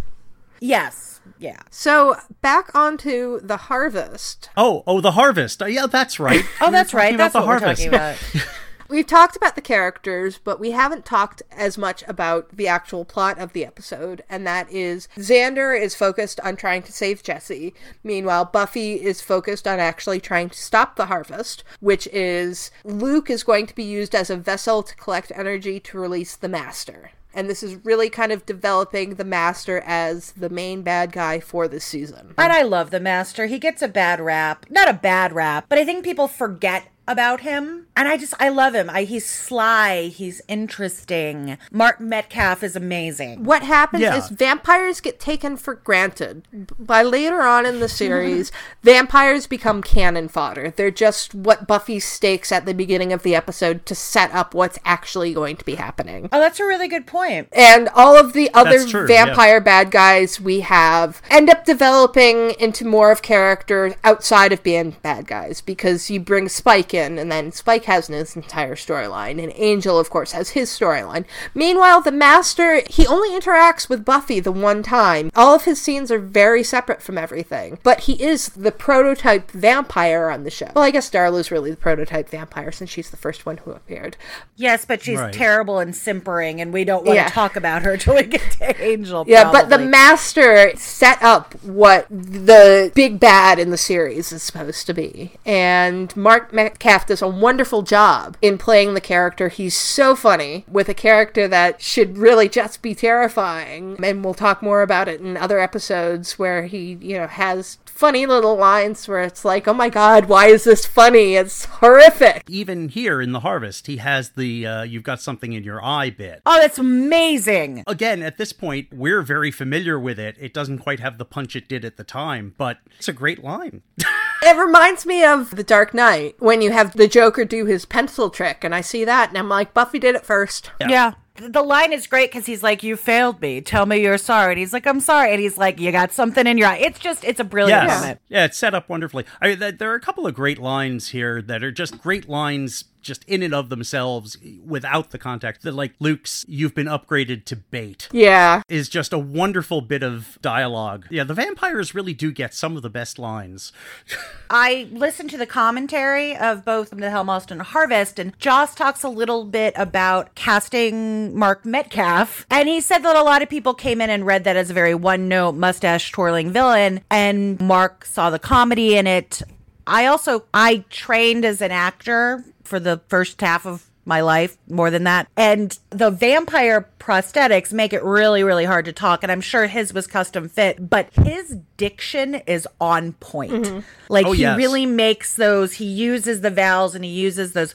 [SPEAKER 5] Yes. Yeah.
[SPEAKER 1] So, back onto The Harvest.
[SPEAKER 6] Oh, oh, the harvest. Uh, yeah, that's right.
[SPEAKER 5] Oh,
[SPEAKER 6] We
[SPEAKER 5] that's right.
[SPEAKER 6] talking about
[SPEAKER 5] That's what we're talking about.
[SPEAKER 1] We've talked about the characters, but we haven't talked as much about the actual plot of the episode, and that is Xander is focused on trying to save Jesse. Meanwhile, Buffy is focused on actually trying to stop the harvest, which is Luke is going to be used as a vessel to collect energy to release the Master. And this is really kind of developing the Master as the main bad guy for this season.
[SPEAKER 5] And I love the master. He gets a bad rap. Not a bad rap, but I think people forget about him. And I just I love him. I he's sly, he's interesting. Mark Metcalf is amazing.
[SPEAKER 1] what happens
[SPEAKER 6] Yeah.
[SPEAKER 1] is vampires get taken for granted. By later on in the series, vampires become cannon fodder. They're just what Buffy stakes at the beginning of the episode to set up what's actually going to be happening.
[SPEAKER 5] Oh, that's a really good point.
[SPEAKER 1] And all of the other
[SPEAKER 6] That's true, yeah.
[SPEAKER 1] vampire bad guys we have end up developing into more of characters outside of being bad guys because you bring Spike in, and then Spike has his entire storyline, and Angel, of course, has his storyline. Meanwhile, the Master, he only interacts with Buffy the one time. All of his scenes are very separate from everything, but he is the prototype vampire on the show. Well, I guess Darla's really the prototype vampire since she's the first one who appeared.
[SPEAKER 5] Yes, but she's
[SPEAKER 6] Right.
[SPEAKER 5] terrible and simpering, and we don't want
[SPEAKER 1] Yeah.
[SPEAKER 5] to talk about her till we get to Angel.
[SPEAKER 1] Yeah, but the master set up what the big bad in the series is supposed to be. And Mark Metcalf does a wonderful job in playing the character. He's so funny with a character that should really just be terrifying. And we'll talk more about it in other episodes where he, you know, has funny little lines where it's like, oh my god, why is this funny? It's horrific.
[SPEAKER 6] Even here in the harvest, he has the uh, "you've got something in your eye" bit.
[SPEAKER 5] Oh, that's amazing.
[SPEAKER 6] Again, at this point, we're very familiar with it. It doesn't quite have the punch it did at the time, but it's a great line.
[SPEAKER 1] It reminds me of The Dark Knight when you have the Joker do his pencil trick, and I see that, and I'm like, Buffy did it first.
[SPEAKER 5] Yeah. The line is great because he's like, "You failed me. Tell me you're sorry." And he's like, "I'm sorry." And he's like, "You got something in your eye." It's just, it's a brilliant
[SPEAKER 6] yes.
[SPEAKER 5] moment.
[SPEAKER 6] Yeah, it's set up wonderfully. I mean, th- there are a couple of great lines here that are just great lines just in and of themselves without the context. That like Luke's "You've been upgraded to bait"
[SPEAKER 1] Yeah.
[SPEAKER 6] is just a wonderful bit of dialogue. Yeah, the vampires really do get some of the best lines.
[SPEAKER 5] I listened to the commentary of both the Hellmouth and Harvest, and Joss talks a little bit about casting Mark Metcalf. And he said that a lot of people came in and read that as a very one note, mustache twirling villain. And Mark saw the comedy in it. I also I trained as an actor for the first half of my life more than that. And the vampire prosthetics make it really really hard to talk and i'm sure his was custom fit but his diction is on point. Mm-hmm. Like
[SPEAKER 6] Oh,
[SPEAKER 5] he
[SPEAKER 6] yes.
[SPEAKER 5] really makes those he uses the vowels and he uses those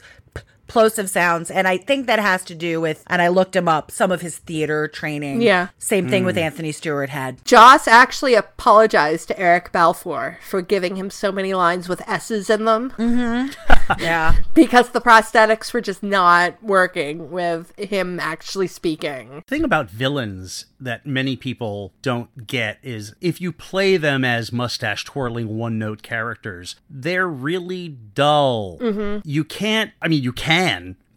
[SPEAKER 5] plosive sounds and i think that has to do with and i looked him up some of his theater training.
[SPEAKER 1] Yeah.
[SPEAKER 5] same thing with mm. anthony stewart had.
[SPEAKER 1] Joss actually apologized to Eric Balfour for giving him so many lines with S's in them. Mm-hmm.
[SPEAKER 5] Yeah.
[SPEAKER 1] Because the prosthetics were just not working with him actually speaking.
[SPEAKER 6] The thing about villains that many people don't get is if you play them as mustache twirling one note characters, they're really dull. Mm-hmm. You can't, I mean, you can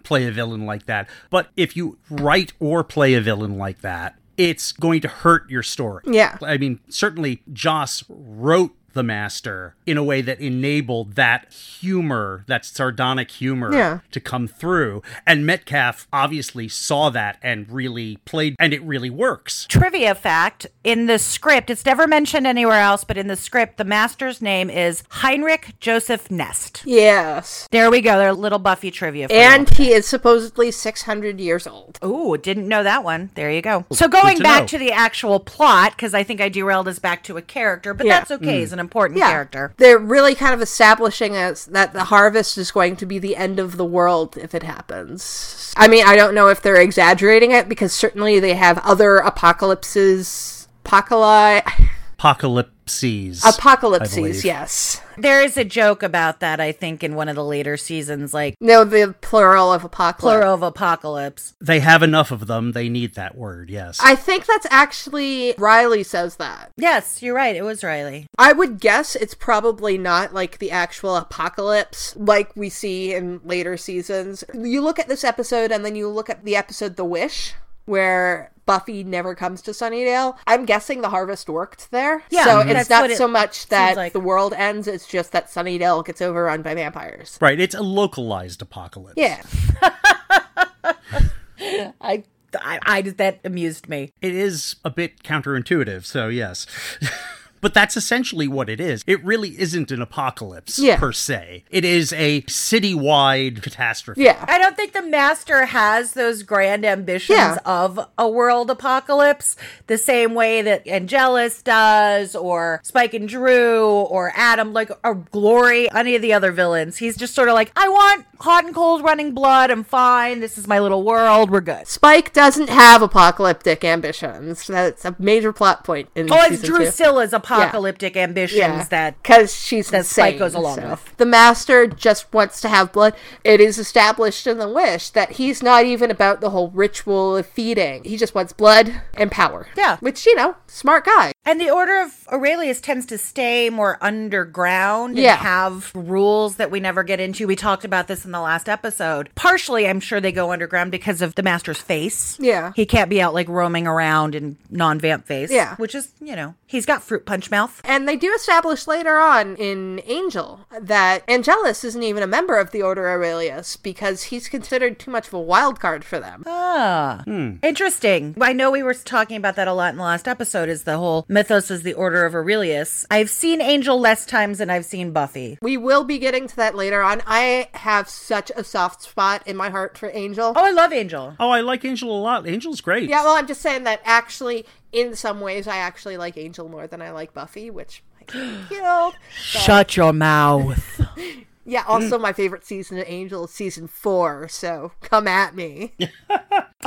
[SPEAKER 6] play a villain like that, but if you write or play a villain like that, it's going to hurt your story.
[SPEAKER 1] Yeah.
[SPEAKER 6] I mean, certainly Joss wrote the master in a way that enabled that humor, that sardonic humor
[SPEAKER 1] Yeah.
[SPEAKER 6] to come through. And Metcalf obviously saw that and really played, and it really works.
[SPEAKER 5] trivia fact in the script it's never mentioned anywhere else but in the script the master's name is heinrich joseph nest
[SPEAKER 1] Yes.
[SPEAKER 5] there we go their little buffy trivia
[SPEAKER 1] And he is supposedly 600 years old.
[SPEAKER 5] Oh, didn't know that one. There you go. So going
[SPEAKER 6] to
[SPEAKER 5] back
[SPEAKER 6] know.
[SPEAKER 5] to the actual plot, because I think I derailed us back to a character, but
[SPEAKER 1] Yeah.
[SPEAKER 5] that's okay. Hmm. He's an important
[SPEAKER 1] Yeah.
[SPEAKER 5] character.
[SPEAKER 1] They're really kind of establishing us that the harvest is going to be the end of the world if it happens. I mean, I don't know if they're exaggerating it because certainly they have other apocalypses. Apocalypse.
[SPEAKER 6] Apocalypses.
[SPEAKER 1] Apocalypses, yes.
[SPEAKER 5] There is a joke about that, I think, in one of the later seasons, like
[SPEAKER 1] No, the plural of apocalypse.
[SPEAKER 5] plural of apocalypse.
[SPEAKER 6] They have enough of them. They need that word, yes.
[SPEAKER 1] I think that's actually Riley says that.
[SPEAKER 5] Yes, you're right. It was Riley.
[SPEAKER 1] I would guess it's probably not like the actual apocalypse like we see in later seasons. You look at this episode and then you look at the episode The Wish, where Buffy never comes to Sunnydale. I'm guessing the harvest worked there.
[SPEAKER 5] Yeah,
[SPEAKER 1] so it's not
[SPEAKER 5] what it
[SPEAKER 1] so much that
[SPEAKER 5] like.
[SPEAKER 1] the world ends, it's just that Sunnydale gets overrun by vampires.
[SPEAKER 6] right, it's a localized apocalypse.
[SPEAKER 1] Yeah.
[SPEAKER 5] I, I, I that amused me.
[SPEAKER 6] It is a bit counterintuitive, so yes. but that's essentially what it is. It really isn't an apocalypse
[SPEAKER 1] Yeah.
[SPEAKER 6] per se. It is a citywide catastrophe.
[SPEAKER 1] Yeah.
[SPEAKER 5] I don't think the master has those grand ambitions
[SPEAKER 1] Yeah.
[SPEAKER 5] of a world apocalypse the same way that Angelus does, or Spike and Dru, or Adam, like, or Glory, any of the other villains. He's just sort of like, I want hot and cold running blood. I'm fine. This is my little world. We're good.
[SPEAKER 1] Spike doesn't have apocalyptic ambitions. That's a major plot point in
[SPEAKER 5] Oh, it's
[SPEAKER 1] season two.
[SPEAKER 5] Drusilla's apocalyptic ambitions that
[SPEAKER 1] because she's
[SPEAKER 5] that
[SPEAKER 1] insane,
[SPEAKER 5] Spike goes along
[SPEAKER 1] so.
[SPEAKER 5] with.
[SPEAKER 1] The master just wants to have blood. It is established in the wish that he's not even about the whole ritual of feeding. He just wants blood and power.
[SPEAKER 5] Yeah.
[SPEAKER 1] which you know, smart guy.
[SPEAKER 5] And the Order of Aurelius tends to stay more underground
[SPEAKER 1] Yeah.
[SPEAKER 5] and have rules that we never get into. We talked about this in the last episode. Partially, I'm sure they go underground because of the Master's face.
[SPEAKER 1] Yeah.
[SPEAKER 5] He can't be out like roaming around in non vamp face.
[SPEAKER 1] Yeah.
[SPEAKER 5] Which is, you know, he's got fruit punch mouth.
[SPEAKER 1] And they do establish later on in Angel that Angelus isn't even a member of the Order Aurelius because he's considered too much of a wild card for them.
[SPEAKER 5] Ah. Interesting. I know we were talking about that a lot in the last episode is the whole mythos is the Order of Aurelius. I've seen Angel less times than I've seen Buffy.
[SPEAKER 1] We will be getting to that later on. I have such a soft spot in my heart for Angel.
[SPEAKER 5] Oh, I love Angel.
[SPEAKER 6] Oh, I like Angel a lot. Angel's great.
[SPEAKER 1] Yeah, well, I'm just saying that actually, in some ways, I actually like Angel more than I like Buffy, which I get killed.
[SPEAKER 5] Shut your mouth.
[SPEAKER 1] Yeah, also my favorite season of Angel is season four, so come at me.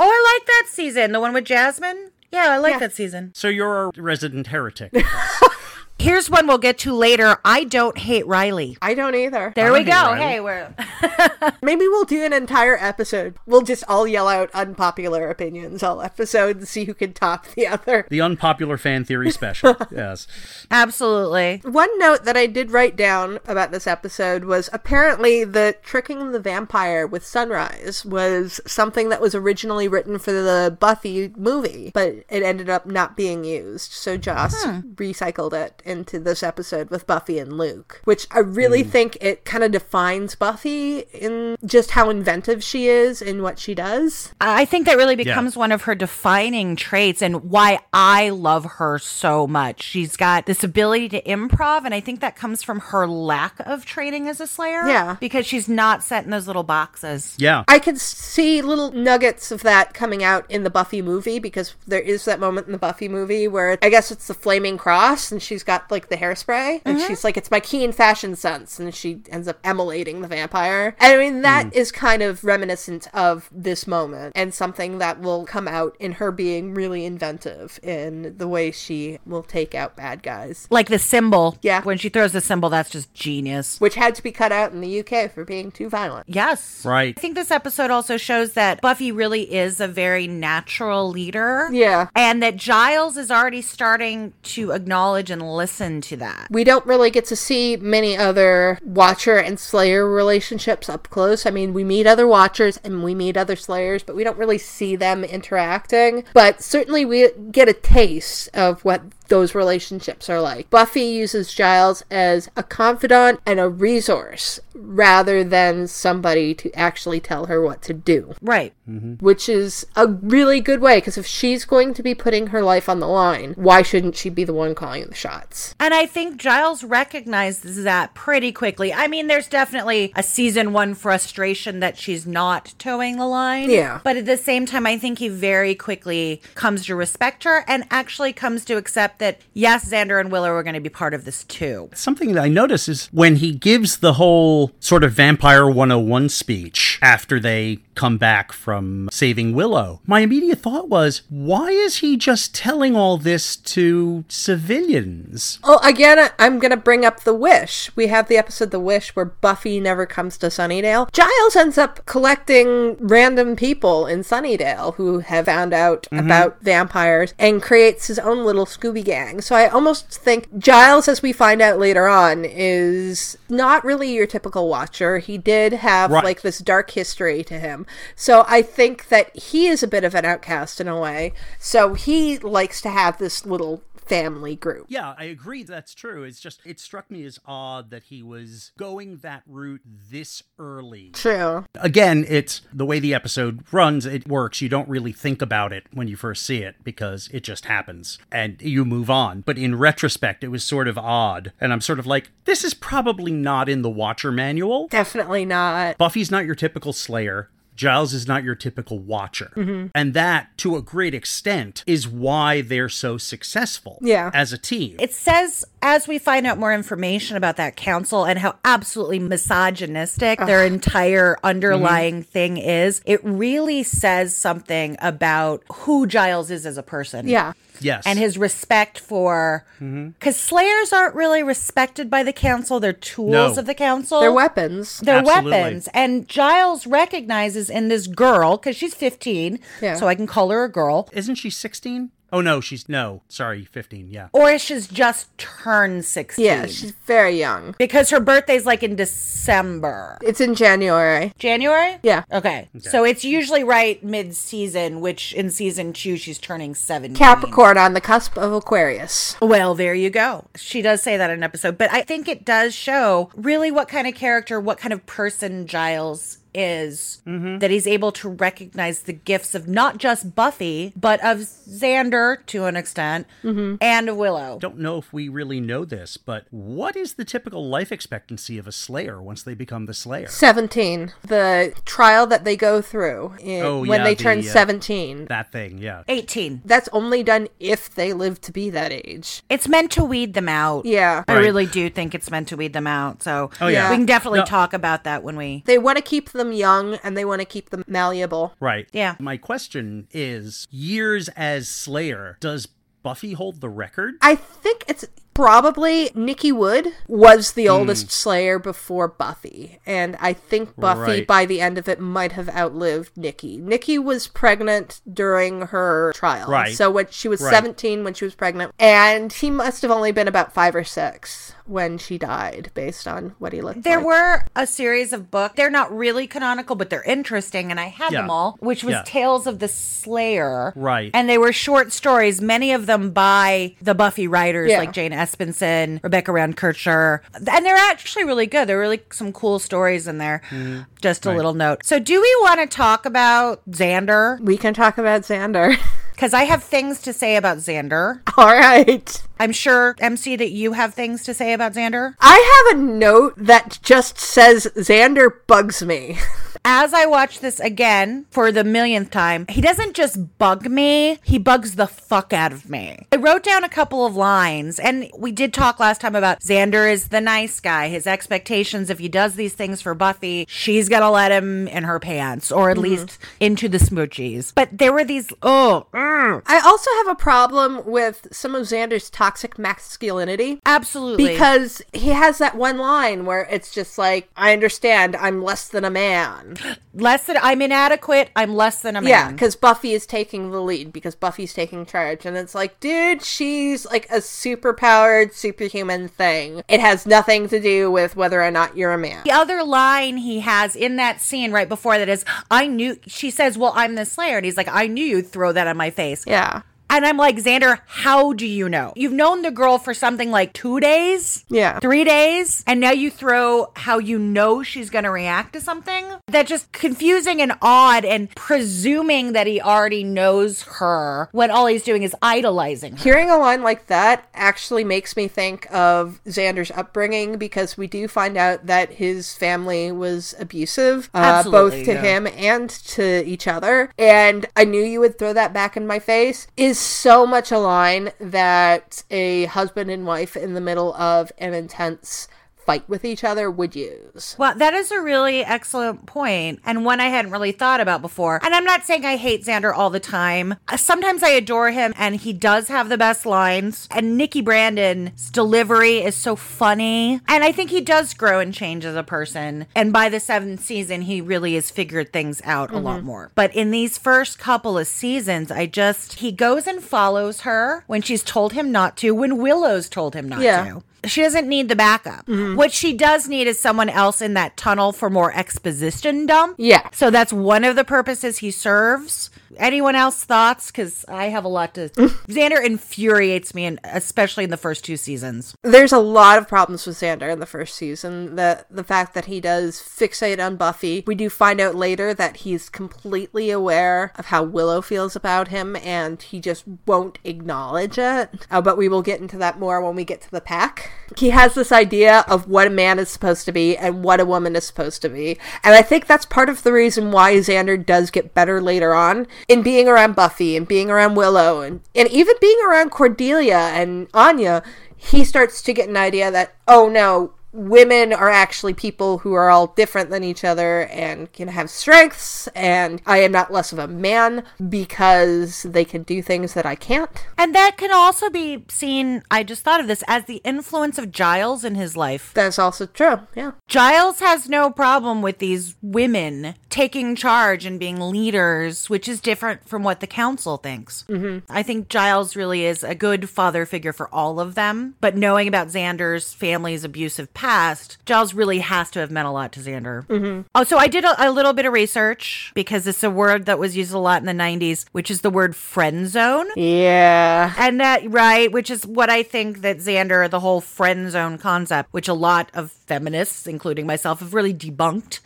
[SPEAKER 5] Oh, I like that season. The one with Jasmine. Yeah, I like
[SPEAKER 1] Yeah.
[SPEAKER 5] that season.
[SPEAKER 6] So you're a resident heretic.
[SPEAKER 5] Here's one we'll get to later. I don't hate Riley.
[SPEAKER 1] I don't either.
[SPEAKER 5] There we
[SPEAKER 6] don't hate
[SPEAKER 5] go.
[SPEAKER 6] Riley.
[SPEAKER 5] Hey, we're
[SPEAKER 1] Maybe we'll do an entire episode. We'll just all yell out unpopular opinions all episode and see who can top the other.
[SPEAKER 6] The unpopular fan theory special. yes.
[SPEAKER 5] absolutely.
[SPEAKER 1] One note that I did write down about this episode was apparently the tricking the vampire with sunrise was something that was originally written for the Buffy movie, but it ended up not being used. So Joss hmm. recycled it into this episode with Buffy and Luke, which I really mm. think it kind of defines Buffy in just how inventive she is in what she does.
[SPEAKER 5] I think that really becomes one of her defining traits and why I love her so much. She's got this ability to improv, and I think that comes from her lack of training as a slayer.
[SPEAKER 1] Yeah.
[SPEAKER 5] Because she's not set in those little boxes.
[SPEAKER 6] Yeah.
[SPEAKER 1] I could see little nuggets of that coming out in the Buffy movie because there is that moment in the Buffy movie where I guess it's the flaming cross and she's got like the hairspray and mm-hmm. she's like, it's my keen fashion sense. And she ends up emulating the vampire. And I mean, that mm. is kind of reminiscent of this moment and something that will come out in her being really inventive in the way she will take out bad guys,
[SPEAKER 5] Like the cymbal.
[SPEAKER 1] Yeah.
[SPEAKER 5] When she throws the cymbal, that's just genius.
[SPEAKER 1] which had to be cut out in the UK for being too violent.
[SPEAKER 5] Yes.
[SPEAKER 6] Right.
[SPEAKER 5] I think this episode also shows that Buffy really is a very natural leader.
[SPEAKER 1] Yeah.
[SPEAKER 5] And that Giles is already starting to acknowledge and listen to that.
[SPEAKER 1] we don't really get to see many other Watcher and Slayer relationships up close. I mean, we meet other Watchers and we meet other Slayers, but we don't really see them interacting. But certainly we get a taste of what those relationships are like. Buffy uses Giles as a confidant and a resource rather than somebody to actually tell her what to do
[SPEAKER 5] Right. Mm-hmm.
[SPEAKER 1] which is a really good way because if she's going to be putting her life on the line, why shouldn't she be the one calling the shots?
[SPEAKER 5] And I think Giles recognizes that pretty quickly. I mean, there's definitely a season one frustration that she's not toeing the line.
[SPEAKER 1] Yeah.
[SPEAKER 5] But at the same time, I think he very quickly comes to respect her and actually comes to accept that, yes, Xander and Willow are going to be part of this too.
[SPEAKER 6] Something that I notice is when he gives the whole sort of Vampire 101 speech after they come back from saving Willow, my immediate thought was, why is he just telling all this to civilians?
[SPEAKER 1] Oh, again, I'm going to bring up The Wish. We have the episode The Wish where Buffy never comes to Sunnydale. Giles ends up collecting random people in Sunnydale who have found out mm-hmm. about vampires and creates his own little Scooby Gang. So I almost think Giles, as we find out later on, is not really your typical watcher. He did have
[SPEAKER 6] Right.
[SPEAKER 1] like this dark history to him. So I think that he is a bit of an outcast in a way. So he likes to have this little family group.
[SPEAKER 6] Yeah, I agree that's true. It's just, it struck me as odd that he was going that route this early.
[SPEAKER 1] True.
[SPEAKER 6] Again, it's the way the episode runs, it works. You don't really think about it when you first see it because it just happens and you move on. But in retrospect, it was sort of odd. And I'm sort of like, this is probably not in the Watcher manual.
[SPEAKER 1] Definitely not.
[SPEAKER 6] Buffy's not your typical Slayer. Giles is not your typical watcher. Mm-hmm. And that, to a great extent, is why they're so successful
[SPEAKER 1] Yeah.
[SPEAKER 6] as a team.
[SPEAKER 5] It says, as we find out more information about that council and how absolutely misogynistic their entire underlying mm-hmm. thing is, it really says something about who Giles is as a person.
[SPEAKER 1] Yeah.
[SPEAKER 6] Yes.
[SPEAKER 5] and his respect for mm-hmm. because slayers aren't really respected by the council they're tools
[SPEAKER 6] No.
[SPEAKER 5] of the council
[SPEAKER 1] They're weapons.
[SPEAKER 5] they're
[SPEAKER 6] Absolutely.
[SPEAKER 5] weapons and giles recognizes in this girl because she's 15
[SPEAKER 1] Yeah.
[SPEAKER 5] so i can call her a girl
[SPEAKER 6] Isn't she 16? Oh, no, she's, no, sorry, 15, yeah.
[SPEAKER 5] or she's just turned 16
[SPEAKER 1] Yeah, she's very young.
[SPEAKER 5] because her birthday's like in december
[SPEAKER 1] It's in January.
[SPEAKER 5] january
[SPEAKER 1] Yeah.
[SPEAKER 5] okay, so it's usually right mid-season which in season two she's turning 17
[SPEAKER 1] Capricorn on the cusp of Aquarius.
[SPEAKER 5] Well, there you go. She does say that in an episode, but I think it does show really what kind of character, what kind of person Giles is that he's able to recognize the gifts of not just Buffy, but of Xander to an extent and of Willow.
[SPEAKER 6] don't know if we really know this, but what is the typical life expectancy of a Slayer once they become the Slayer?
[SPEAKER 1] 17. The trial that they go through in,
[SPEAKER 6] Oh,
[SPEAKER 1] when
[SPEAKER 6] yeah,
[SPEAKER 1] they
[SPEAKER 6] the,
[SPEAKER 1] turn
[SPEAKER 6] uh,
[SPEAKER 1] 17.
[SPEAKER 6] That thing, yeah.
[SPEAKER 5] 18.
[SPEAKER 1] That's only done if they live to be that age.
[SPEAKER 5] It's meant to weed them out.
[SPEAKER 1] Yeah.
[SPEAKER 5] I
[SPEAKER 6] Right.
[SPEAKER 5] really do think it's meant to weed them out. So
[SPEAKER 6] Oh, yeah.
[SPEAKER 5] we can definitely
[SPEAKER 6] No.
[SPEAKER 5] talk about that when we.
[SPEAKER 1] They want to keep them young and they want to keep them malleable.
[SPEAKER 6] Right.
[SPEAKER 5] Yeah.
[SPEAKER 6] My question is years as Slayer, does Buffy hold the record?
[SPEAKER 1] I think it's probably Nikki Wood was the hmm. oldest Slayer before Buffy, and I think Buffy
[SPEAKER 6] Right.
[SPEAKER 1] by the end of it might have outlived Nikki. Nikki was pregnant during her trial,
[SPEAKER 6] Right.
[SPEAKER 1] So when she was
[SPEAKER 6] Right.
[SPEAKER 1] seventeen when she was pregnant, and he must have only been about five or six when she died, based on what he looked like.
[SPEAKER 5] There
[SPEAKER 1] like.
[SPEAKER 5] were a series of books. They're not really canonical, but they're interesting, and I have
[SPEAKER 6] Yeah.
[SPEAKER 5] them all, which was
[SPEAKER 6] Yeah.
[SPEAKER 5] Tales of the Slayer.
[SPEAKER 6] Right.
[SPEAKER 5] And they were short stories, many of them by the Buffy writers
[SPEAKER 1] Yeah.
[SPEAKER 5] like Jane Espenson, Rebecca Rand Kirshner. And they're actually really good. There are really some cool stories in there.
[SPEAKER 6] Mm-hmm.
[SPEAKER 5] Just a little note. So, do we want to talk about Xander?
[SPEAKER 1] We can talk about Xander.
[SPEAKER 5] Because I have things to say about Xander.
[SPEAKER 1] All right.
[SPEAKER 5] I'm sure, MC, that you have things to say about Xander.
[SPEAKER 1] I have a note that just says Xander bugs me.
[SPEAKER 5] As I watch this again for the millionth time, he doesn't just bug me, he bugs the fuck out of me. I wrote down a couple of lines, and we did talk last time about Xander is the nice guy. His expectations, if he does these things for Buffy, she's gonna let him in her pants, or at least into the smoochies. But there were these, oh, mm,
[SPEAKER 1] I also have a problem with some of Xander's toxic masculinity.
[SPEAKER 5] absolutely.
[SPEAKER 1] Because he has that one line where it's just like, I understand, I'm less than a man.
[SPEAKER 5] Less than, I'm inadequate, I'm less than a man.
[SPEAKER 1] Yeah, because Buffy is taking the lead, because Buffy's taking charge. And it's like, dude, she's like a superpowered, superhuman thing. It has nothing to do with whether or not you're a man.
[SPEAKER 5] The other line he has in that scene right before that is, I knew, she says, Well, I'm the Slayer. And he's like, I knew you'd throw that on my face.
[SPEAKER 1] Yeah.
[SPEAKER 5] And I'm like, Xander, how do you know? You've known the girl for something like two days?
[SPEAKER 1] Yeah.
[SPEAKER 5] Three days? And now you throw how you know she's going to react to something? That's just confusing and odd and presuming that he already knows her when all he's doing is idolizing her.
[SPEAKER 1] Hearing a line like that actually makes me think of Xander's upbringing because we do find out that his family was abusive, uh, both to
[SPEAKER 5] yeah.
[SPEAKER 1] him and to each other. And I knew you would throw that back in my face. Is so much a line that a husband and wife in the middle of an intense fight with each other would use.
[SPEAKER 5] Well, that is a really excellent point, and one I hadn't really thought about before. And I'm not saying I hate Xander all the time. Uh, Sometimes I adore him, and he does have the best lines. And Nikki Brendon's delivery is so funny. And I think he does grow and change as a person. And by the seventh season, he really has figured things out a lot more. But in these first couple of seasons, I just, he goes and follows her when she's told him not to, when Willow's told him not
[SPEAKER 1] Yeah.
[SPEAKER 5] to. She doesn't need the backup. Mm-hmm. What she does need is someone else in that tunnel for more exposition dump.
[SPEAKER 1] Yeah.
[SPEAKER 5] So that's one of the purposes he serves. Anyone else thoughts? Because I have a lot to. Xander infuriates me, and especially in the first two seasons.
[SPEAKER 1] There's a lot of problems with Xander in the first season. The the fact that he does fixate on Buffy. We do find out later that he's completely aware of how Willow feels about him and he just won't acknowledge it. Uh, but we will get into that more when we get to the pack. He has this idea of what a man is supposed to be and what a woman is supposed to be. And I think that's part of the reason why Xander does get better later on in being around Buffy and being around Willow and, and even being around Cordelia and Anya. He starts to get an idea that, oh no, women are actually people who are all different than each other and can have strengths, and I am not less of a man because they can do things that I can't.
[SPEAKER 5] And that can also be seen, I just thought of this, as the influence of Giles in his life.
[SPEAKER 1] That's also true, yeah.
[SPEAKER 5] Giles has no problem with these women taking charge and being leaders, which is different from what the council thinks. Mm-hmm. I think Giles really is a good father figure for all of them, but knowing about Xander's family's abusive past, Giles really has to have meant a lot to Xander. Mm-hmm. Oh, so I did a, a little bit of research because it's a word that was used a lot in the 90s, which is the word friend zone.
[SPEAKER 1] Yeah.
[SPEAKER 5] And that, right, which is what I think that Xander, the whole friend zone concept, which a lot of feminists, including myself, have really debunked.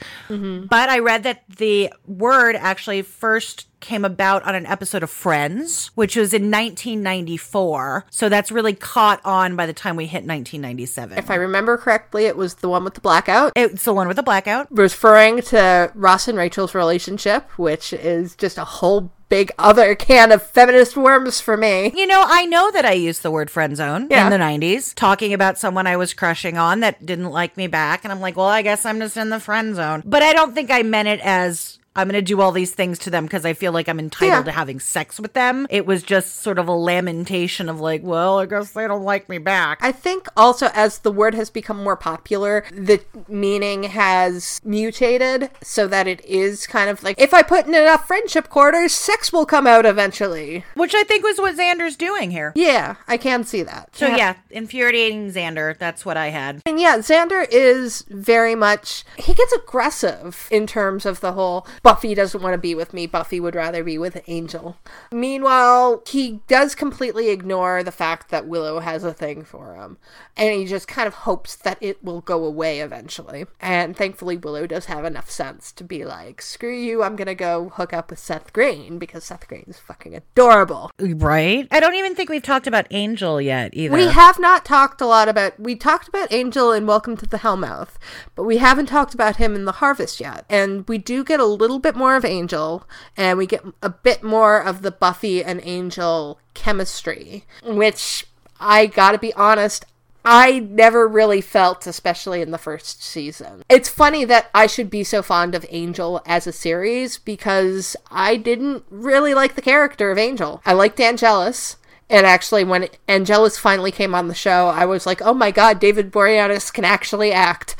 [SPEAKER 5] But I read that the word actually first came about on an episode of Friends, which was in 1994. So that's really caught on by the time we hit 1997.
[SPEAKER 1] If I remember correctly, it was the one with the blackout.
[SPEAKER 5] it's the one with the blackout.
[SPEAKER 1] referring to Ross and Rachel's relationship, which is just a whole big other can of feminist worms for me.
[SPEAKER 5] You know, I know that I used the word friend zone
[SPEAKER 1] Yeah.
[SPEAKER 5] in the 90s, talking about someone I was crushing on that didn't like me back. And I'm like, well, I guess I'm just in the friend zone. But I don't think I meant it as I'm going to do all these things to them because I feel like I'm entitled
[SPEAKER 1] Yeah.
[SPEAKER 5] to having sex with them. It was just sort of a lamentation of like, well, I guess they don't like me back.
[SPEAKER 1] I think also as the word has become more popular, the meaning has mutated so that it is kind of like if I put in enough friendship quarters, sex will come out eventually.
[SPEAKER 5] Which I think was what Xander's doing here.
[SPEAKER 1] Yeah, I can see that.
[SPEAKER 5] So yeah, infuriating Xander. That's what I had.
[SPEAKER 1] And yeah, Xander is very much he gets aggressive in terms of the whole Buffy doesn't want to be with me, Buffy would rather be with Angel. Meanwhile, he does completely ignore the fact that Willow has a thing for him. And he just kind of hopes that it will go away eventually. And thankfully Willow does have enough sense to be like, screw you, I'm gonna go hook up with Seth Green because Seth Green is fucking adorable.
[SPEAKER 5] Right? I don't even think we've talked about Angel yet either.
[SPEAKER 1] We have not talked a lot about. We talked about Angel in Welcome to the Hellmouth, but we haven't talked about him in The Harvest yet. And we do get a little bit more of Angel, and we get a bit more of the Buffy and Angel chemistry, which I gotta be honest. I never really felt, especially in the first season. It's funny that I should be so fond of Angel as a series because I didn't really like the character of Angel. I liked Angelus. And actually, when Angelus finally came on the show, I was like, oh my god, David Boreanaz can actually act.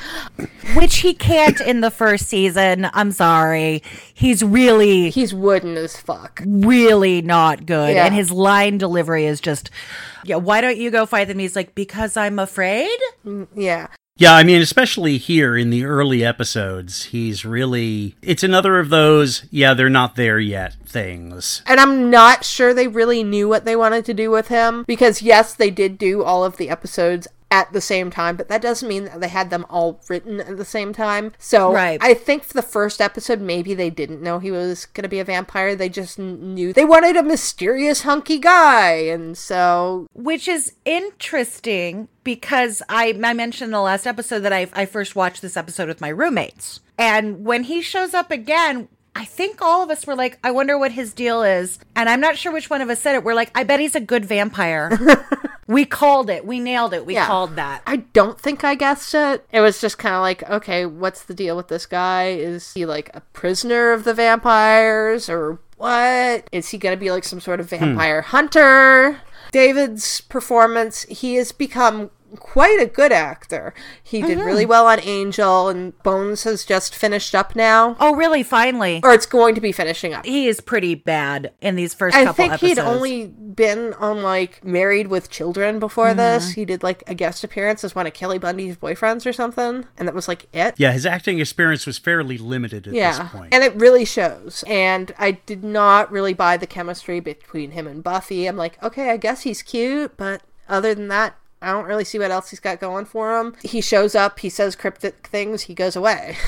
[SPEAKER 5] Which he can't in the first season. I'm sorry. He's really,
[SPEAKER 1] He's wooden as fuck.
[SPEAKER 5] really not good.
[SPEAKER 1] Yeah.
[SPEAKER 5] And his line delivery is just, yeah, why don't you go fight them? He's like, because I'm afraid?
[SPEAKER 1] Mm, yeah.
[SPEAKER 6] Yeah, I mean, especially here in the early episodes, he's really. It's another of those, yeah, they're not there yet things.
[SPEAKER 1] And I'm not sure they really knew what they wanted to do with him because, yes, they did do all of the episodes at the same time, but that doesn't mean that they had them all written at the same time. So
[SPEAKER 5] Right.
[SPEAKER 1] I think for the first episode, maybe they didn't know he was going to be a vampire. They just knew they wanted a mysterious, hunky guy. And so,
[SPEAKER 5] Which is interesting because I, I mentioned in the last episode that I, I first watched this episode with my roommates. And when he shows up again, I think all of us were like, I wonder what his deal is. And I'm not sure which one of us said it. We're like, I bet he's a good vampire. we called it. We nailed it. We
[SPEAKER 1] Yeah.
[SPEAKER 5] called that.
[SPEAKER 1] I don't think I guessed it. It was just kind of like, okay, what's the deal with this guy? Is he like a prisoner of the vampires or what? Is he going to be like some sort of hmm. vampire hunter? David's performance, he has become quite a good actor. He oh, did really well on Angel, and Bones has just finished up now.
[SPEAKER 5] Oh, really? Finally.
[SPEAKER 1] Or it's going to be finishing up.
[SPEAKER 5] He is pretty bad in these first
[SPEAKER 1] I
[SPEAKER 5] couple
[SPEAKER 1] think
[SPEAKER 5] episodes.
[SPEAKER 1] he'd only been on like Married with Children before mm-hmm. this. He did like a guest appearance as one of Kelly Bundy's boyfriends or something, and that was like it.
[SPEAKER 6] Yeah, his acting experience was fairly limited at
[SPEAKER 1] Yeah,
[SPEAKER 6] this point.
[SPEAKER 1] and it really shows. And I did not really buy the chemistry between him and Buffy. I'm like, okay, I guess he's cute, but other than that, I don't really see what else he's got going for him. He shows up, he says cryptic things, he goes away.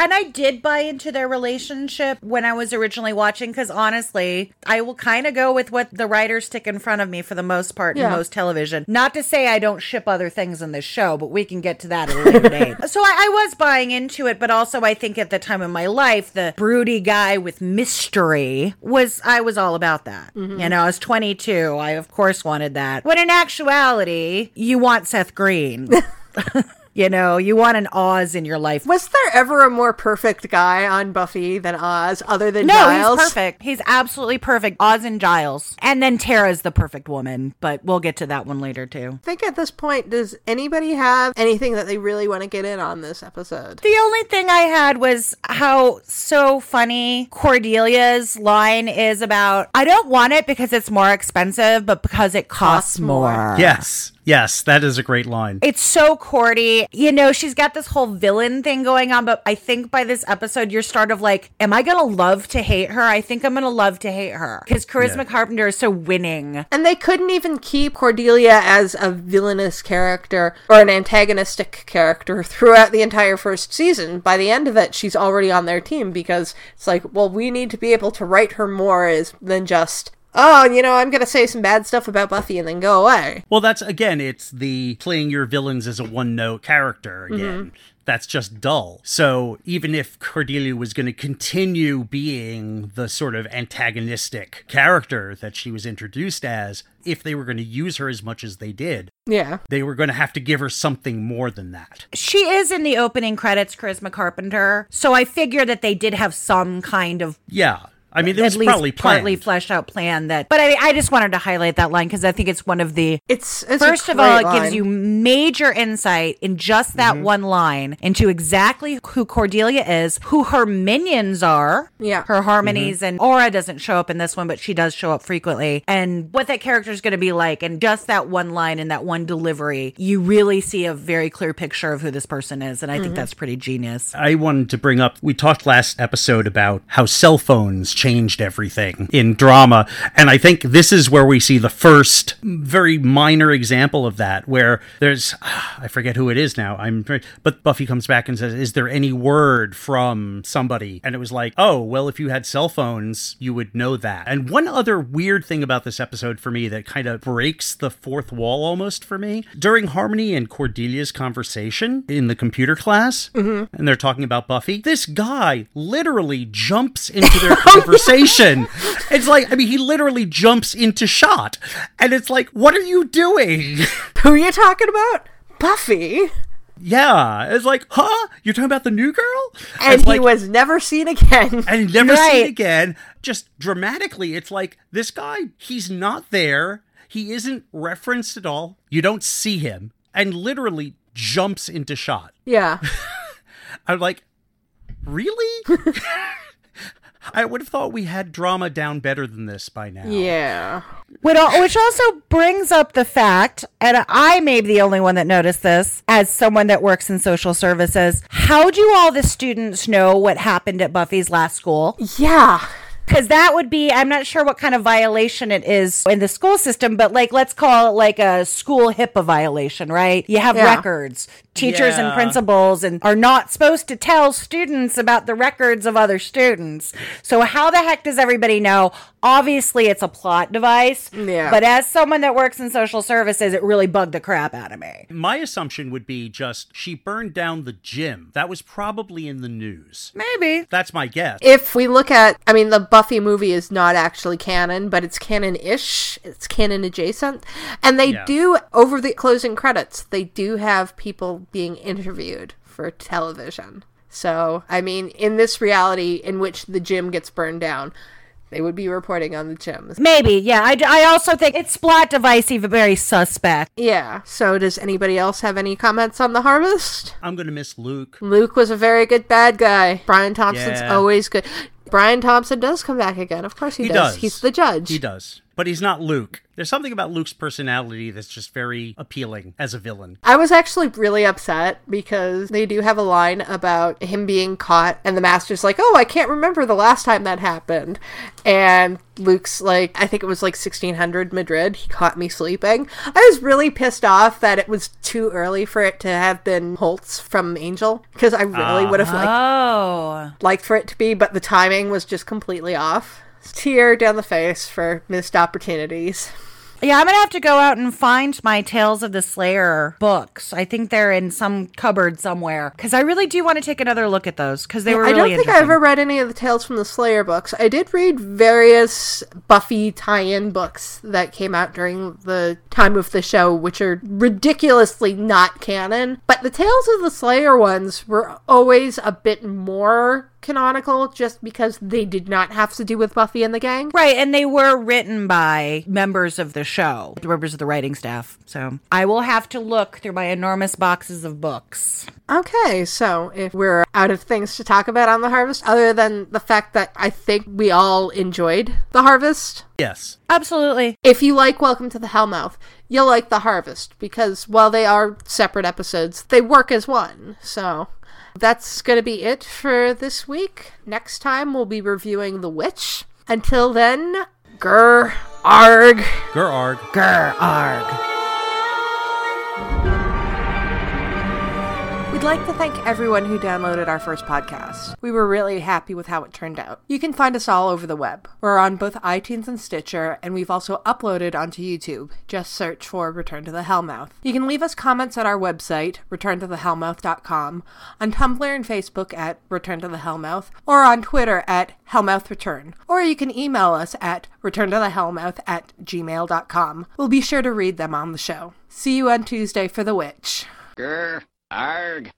[SPEAKER 5] And I did buy into their relationship when I was originally watching because honestly, I will kind of go with what the writers stick in front of me for the most part
[SPEAKER 1] Yeah.
[SPEAKER 5] in most television. Not to say I don't ship other things in this show, but we can get to that at a later date. So I, I was buying into it, but also I think at the time in my life, the broody guy with mystery was, I was all about that. Mm-hmm. You know, I was 22. I, of course, wanted that. When in actuality, you want Seth Green. You know, you want an Oz in your life.
[SPEAKER 1] Was there ever a more perfect guy on Buffy than Oz, other than
[SPEAKER 5] No,
[SPEAKER 1] Giles?
[SPEAKER 5] he's perfect. He's absolutely perfect. Oz and Giles. And then Tara's the perfect woman, but we'll get to that one later too.
[SPEAKER 1] I think at this point, does anybody have anything that they really want to get in on this episode?
[SPEAKER 5] The only thing I had was how so funny Cordelia's line is about I don't want it because it's more expensive, but because it costs,
[SPEAKER 1] Costs more.
[SPEAKER 5] more.
[SPEAKER 6] yes, yes, that is a great line.
[SPEAKER 5] It's so cordy. You know, she's got this whole villain thing going on, but I think by this episode, you're sort of like, am I going to love to hate her? I think I'm going to love to hate her because Charisma
[SPEAKER 6] Yeah.
[SPEAKER 5] Carpenter is so winning.
[SPEAKER 1] And they couldn't even keep Cordelia as a villainous character or an antagonistic character throughout the entire first season. By the end of it, she's already on their team because it's like, well, we need to be able to write her more as than just, oh, you know, I'm going to say some bad stuff about Buffy and then go away.
[SPEAKER 6] Well, that's again, it's the playing your villains as a one note character mm-hmm. again. that's just dull. So even if Cordelia was going to continue being the sort of antagonistic character that she was introduced as, if they were going to use her as much as they did,
[SPEAKER 1] Yeah.
[SPEAKER 6] they were going to have to give her something more than that.
[SPEAKER 5] She is in the opening credits, Charisma Carpenter. So I figure that they did have some kind of
[SPEAKER 6] Yeah. I mean, it
[SPEAKER 5] at
[SPEAKER 6] was
[SPEAKER 5] least
[SPEAKER 6] probably
[SPEAKER 5] partly fleshed out plan that. But I, I just wanted to highlight that line because I think it's one of the.
[SPEAKER 1] It's, it's
[SPEAKER 5] First of all, it
[SPEAKER 1] great
[SPEAKER 5] gives you major insight in just that
[SPEAKER 6] Mm-hmm.
[SPEAKER 5] one line into exactly who Cordelia is, who her minions are.
[SPEAKER 1] Yeah.
[SPEAKER 5] Her harmonies
[SPEAKER 6] Mm-hmm.
[SPEAKER 5] and Aura doesn't show up in this one, but she does show up frequently. And what that character is going to be like. And just that one line and that one delivery, you really see a very clear picture of who this person is. And I
[SPEAKER 6] Mm-hmm.
[SPEAKER 5] think that's pretty genius.
[SPEAKER 6] I wanted to bring up, we talked last episode about how cell phones changed everything in drama. And I think this is where we see the first very minor example of that, where there's, I forget who it is now. I'm, but Buffy comes back and says, Is there any word from somebody? And it was like, Oh, well, if you had cell phones, you would know that. And one other weird thing about this episode for me that kind of breaks the fourth wall almost for me during Harmony and Cordelia's conversation in the computer class, mm-hmm. and they're talking about Buffy, this guy literally jumps into their conversation. It's like, I mean, he literally jumps into shot. And it's like, what are you doing?
[SPEAKER 1] Who are you talking about? Buffy.
[SPEAKER 6] yeah. It's like, huh? You're talking about the new girl?
[SPEAKER 1] And
[SPEAKER 6] It's
[SPEAKER 1] he
[SPEAKER 6] like,
[SPEAKER 1] was never seen again.
[SPEAKER 6] and never seen again. Just dramatically, it's like this guy, he's not there. He isn't referenced at all. You don't see him, and literally jumps into shot.
[SPEAKER 1] yeah.
[SPEAKER 6] I'm like, really? I would have thought we had drama down better than this by now.
[SPEAKER 1] Yeah.
[SPEAKER 5] Which also brings up the fact, and I may be the only one that noticed this as someone that works in social services. How do all the students know what happened at Buffy's last school?
[SPEAKER 1] Yeah.
[SPEAKER 5] Because that would be, I'm not sure what kind of violation it is in the school system, but like, let's call it like a school HIPAA violation, right? You have
[SPEAKER 1] Yeah.
[SPEAKER 5] records. Teachers and principals and are not supposed to tell students about the records of other students. So how the heck does everybody know? Obviously, it's a plot device.
[SPEAKER 1] Yeah.
[SPEAKER 5] But as someone that works in social services, it really bugged the crap out of me.
[SPEAKER 6] My assumption would be just she burned down the gym. That was probably in the news.
[SPEAKER 5] Maybe.
[SPEAKER 6] That's my guess.
[SPEAKER 1] If we look at, I mean, the Buffy movie is not actually canon, but it's canon ish. It's canon adjacent. And they
[SPEAKER 6] Yeah.
[SPEAKER 1] do, over the closing credits, they do have people being interviewed for television. So, I mean, in this reality in which the gym gets burned down, they would be reporting on the gyms.
[SPEAKER 5] Maybe. Yeah. I, I also think it's plot device, even very suspect.
[SPEAKER 1] Yeah. So, does anybody else have any comments on the harvest?
[SPEAKER 6] I'm going to miss Luke.
[SPEAKER 1] Luke was a very good bad guy. Brian Thompson's
[SPEAKER 6] Yeah.
[SPEAKER 1] always good. Brian Thompson does come back again. Of course he,
[SPEAKER 6] He
[SPEAKER 1] does.
[SPEAKER 6] does.
[SPEAKER 1] He's the judge.
[SPEAKER 6] He does. But he's not Luke. There's something about Luke's personality that's just very appealing as a villain.
[SPEAKER 1] I was actually really upset because they do have a line about him being caught, and the master's like, Oh, I can't remember the last time that happened. And Luke's like, I think it was like 1600 Madrid. He caught me sleeping. I was really pissed off that it was too early for it to have been Holtz from Angel because I really would have liked,
[SPEAKER 5] Oh.
[SPEAKER 1] liked for it to be, but the timing was just completely off. Tear down the face for missed opportunities.
[SPEAKER 5] Yeah, I'm gonna have to go out and find my Tales of the Slayer books. I think they're in some cupboard somewhere because I really do want to take another look at those because they were
[SPEAKER 1] I
[SPEAKER 5] really
[SPEAKER 1] don't think I ever read any of the Tales from the Slayer books. I did read various Buffy tie-in books that came out during the time of the show, which are ridiculously not canon. But the Tales of the Slayer ones were always a bit more canonical, just because they did not have to do with Buffy and the gang.
[SPEAKER 5] Right, and they were written by members of the show, the members of the writing staff. So I will have to look through my enormous boxes of books.
[SPEAKER 1] Okay, so if we're out of things to talk about on the harvest, other than the fact that I think we all enjoyed the harvest,
[SPEAKER 6] Yes.
[SPEAKER 5] Absolutely.
[SPEAKER 1] if you like Welcome to the Hellmouth, you'll like The Harvest because while they are separate episodes, they work as one. So that's going to be it for this week. Next time we'll be reviewing The Witch. Until then, grr, arg.
[SPEAKER 6] Gur arg.
[SPEAKER 5] Grr, arg.
[SPEAKER 1] We'd like to thank everyone who downloaded our first podcast. We were really happy with how it turned out. You can find us all over the web. We're on both iTunes and Stitcher, and we've also uploaded onto YouTube. Just search for Return to the Hellmouth. You can leave us comments at our website, returntothehellmouth.com, on Tumblr and Facebook at Return to the Hellmouth, or on Twitter at Hellmouth Return. Or you can email us at returntothehellmouth at gmail.com. We'll be sure to read them on the show. See you on Tuesday for The Witch.
[SPEAKER 7] Grr, arg.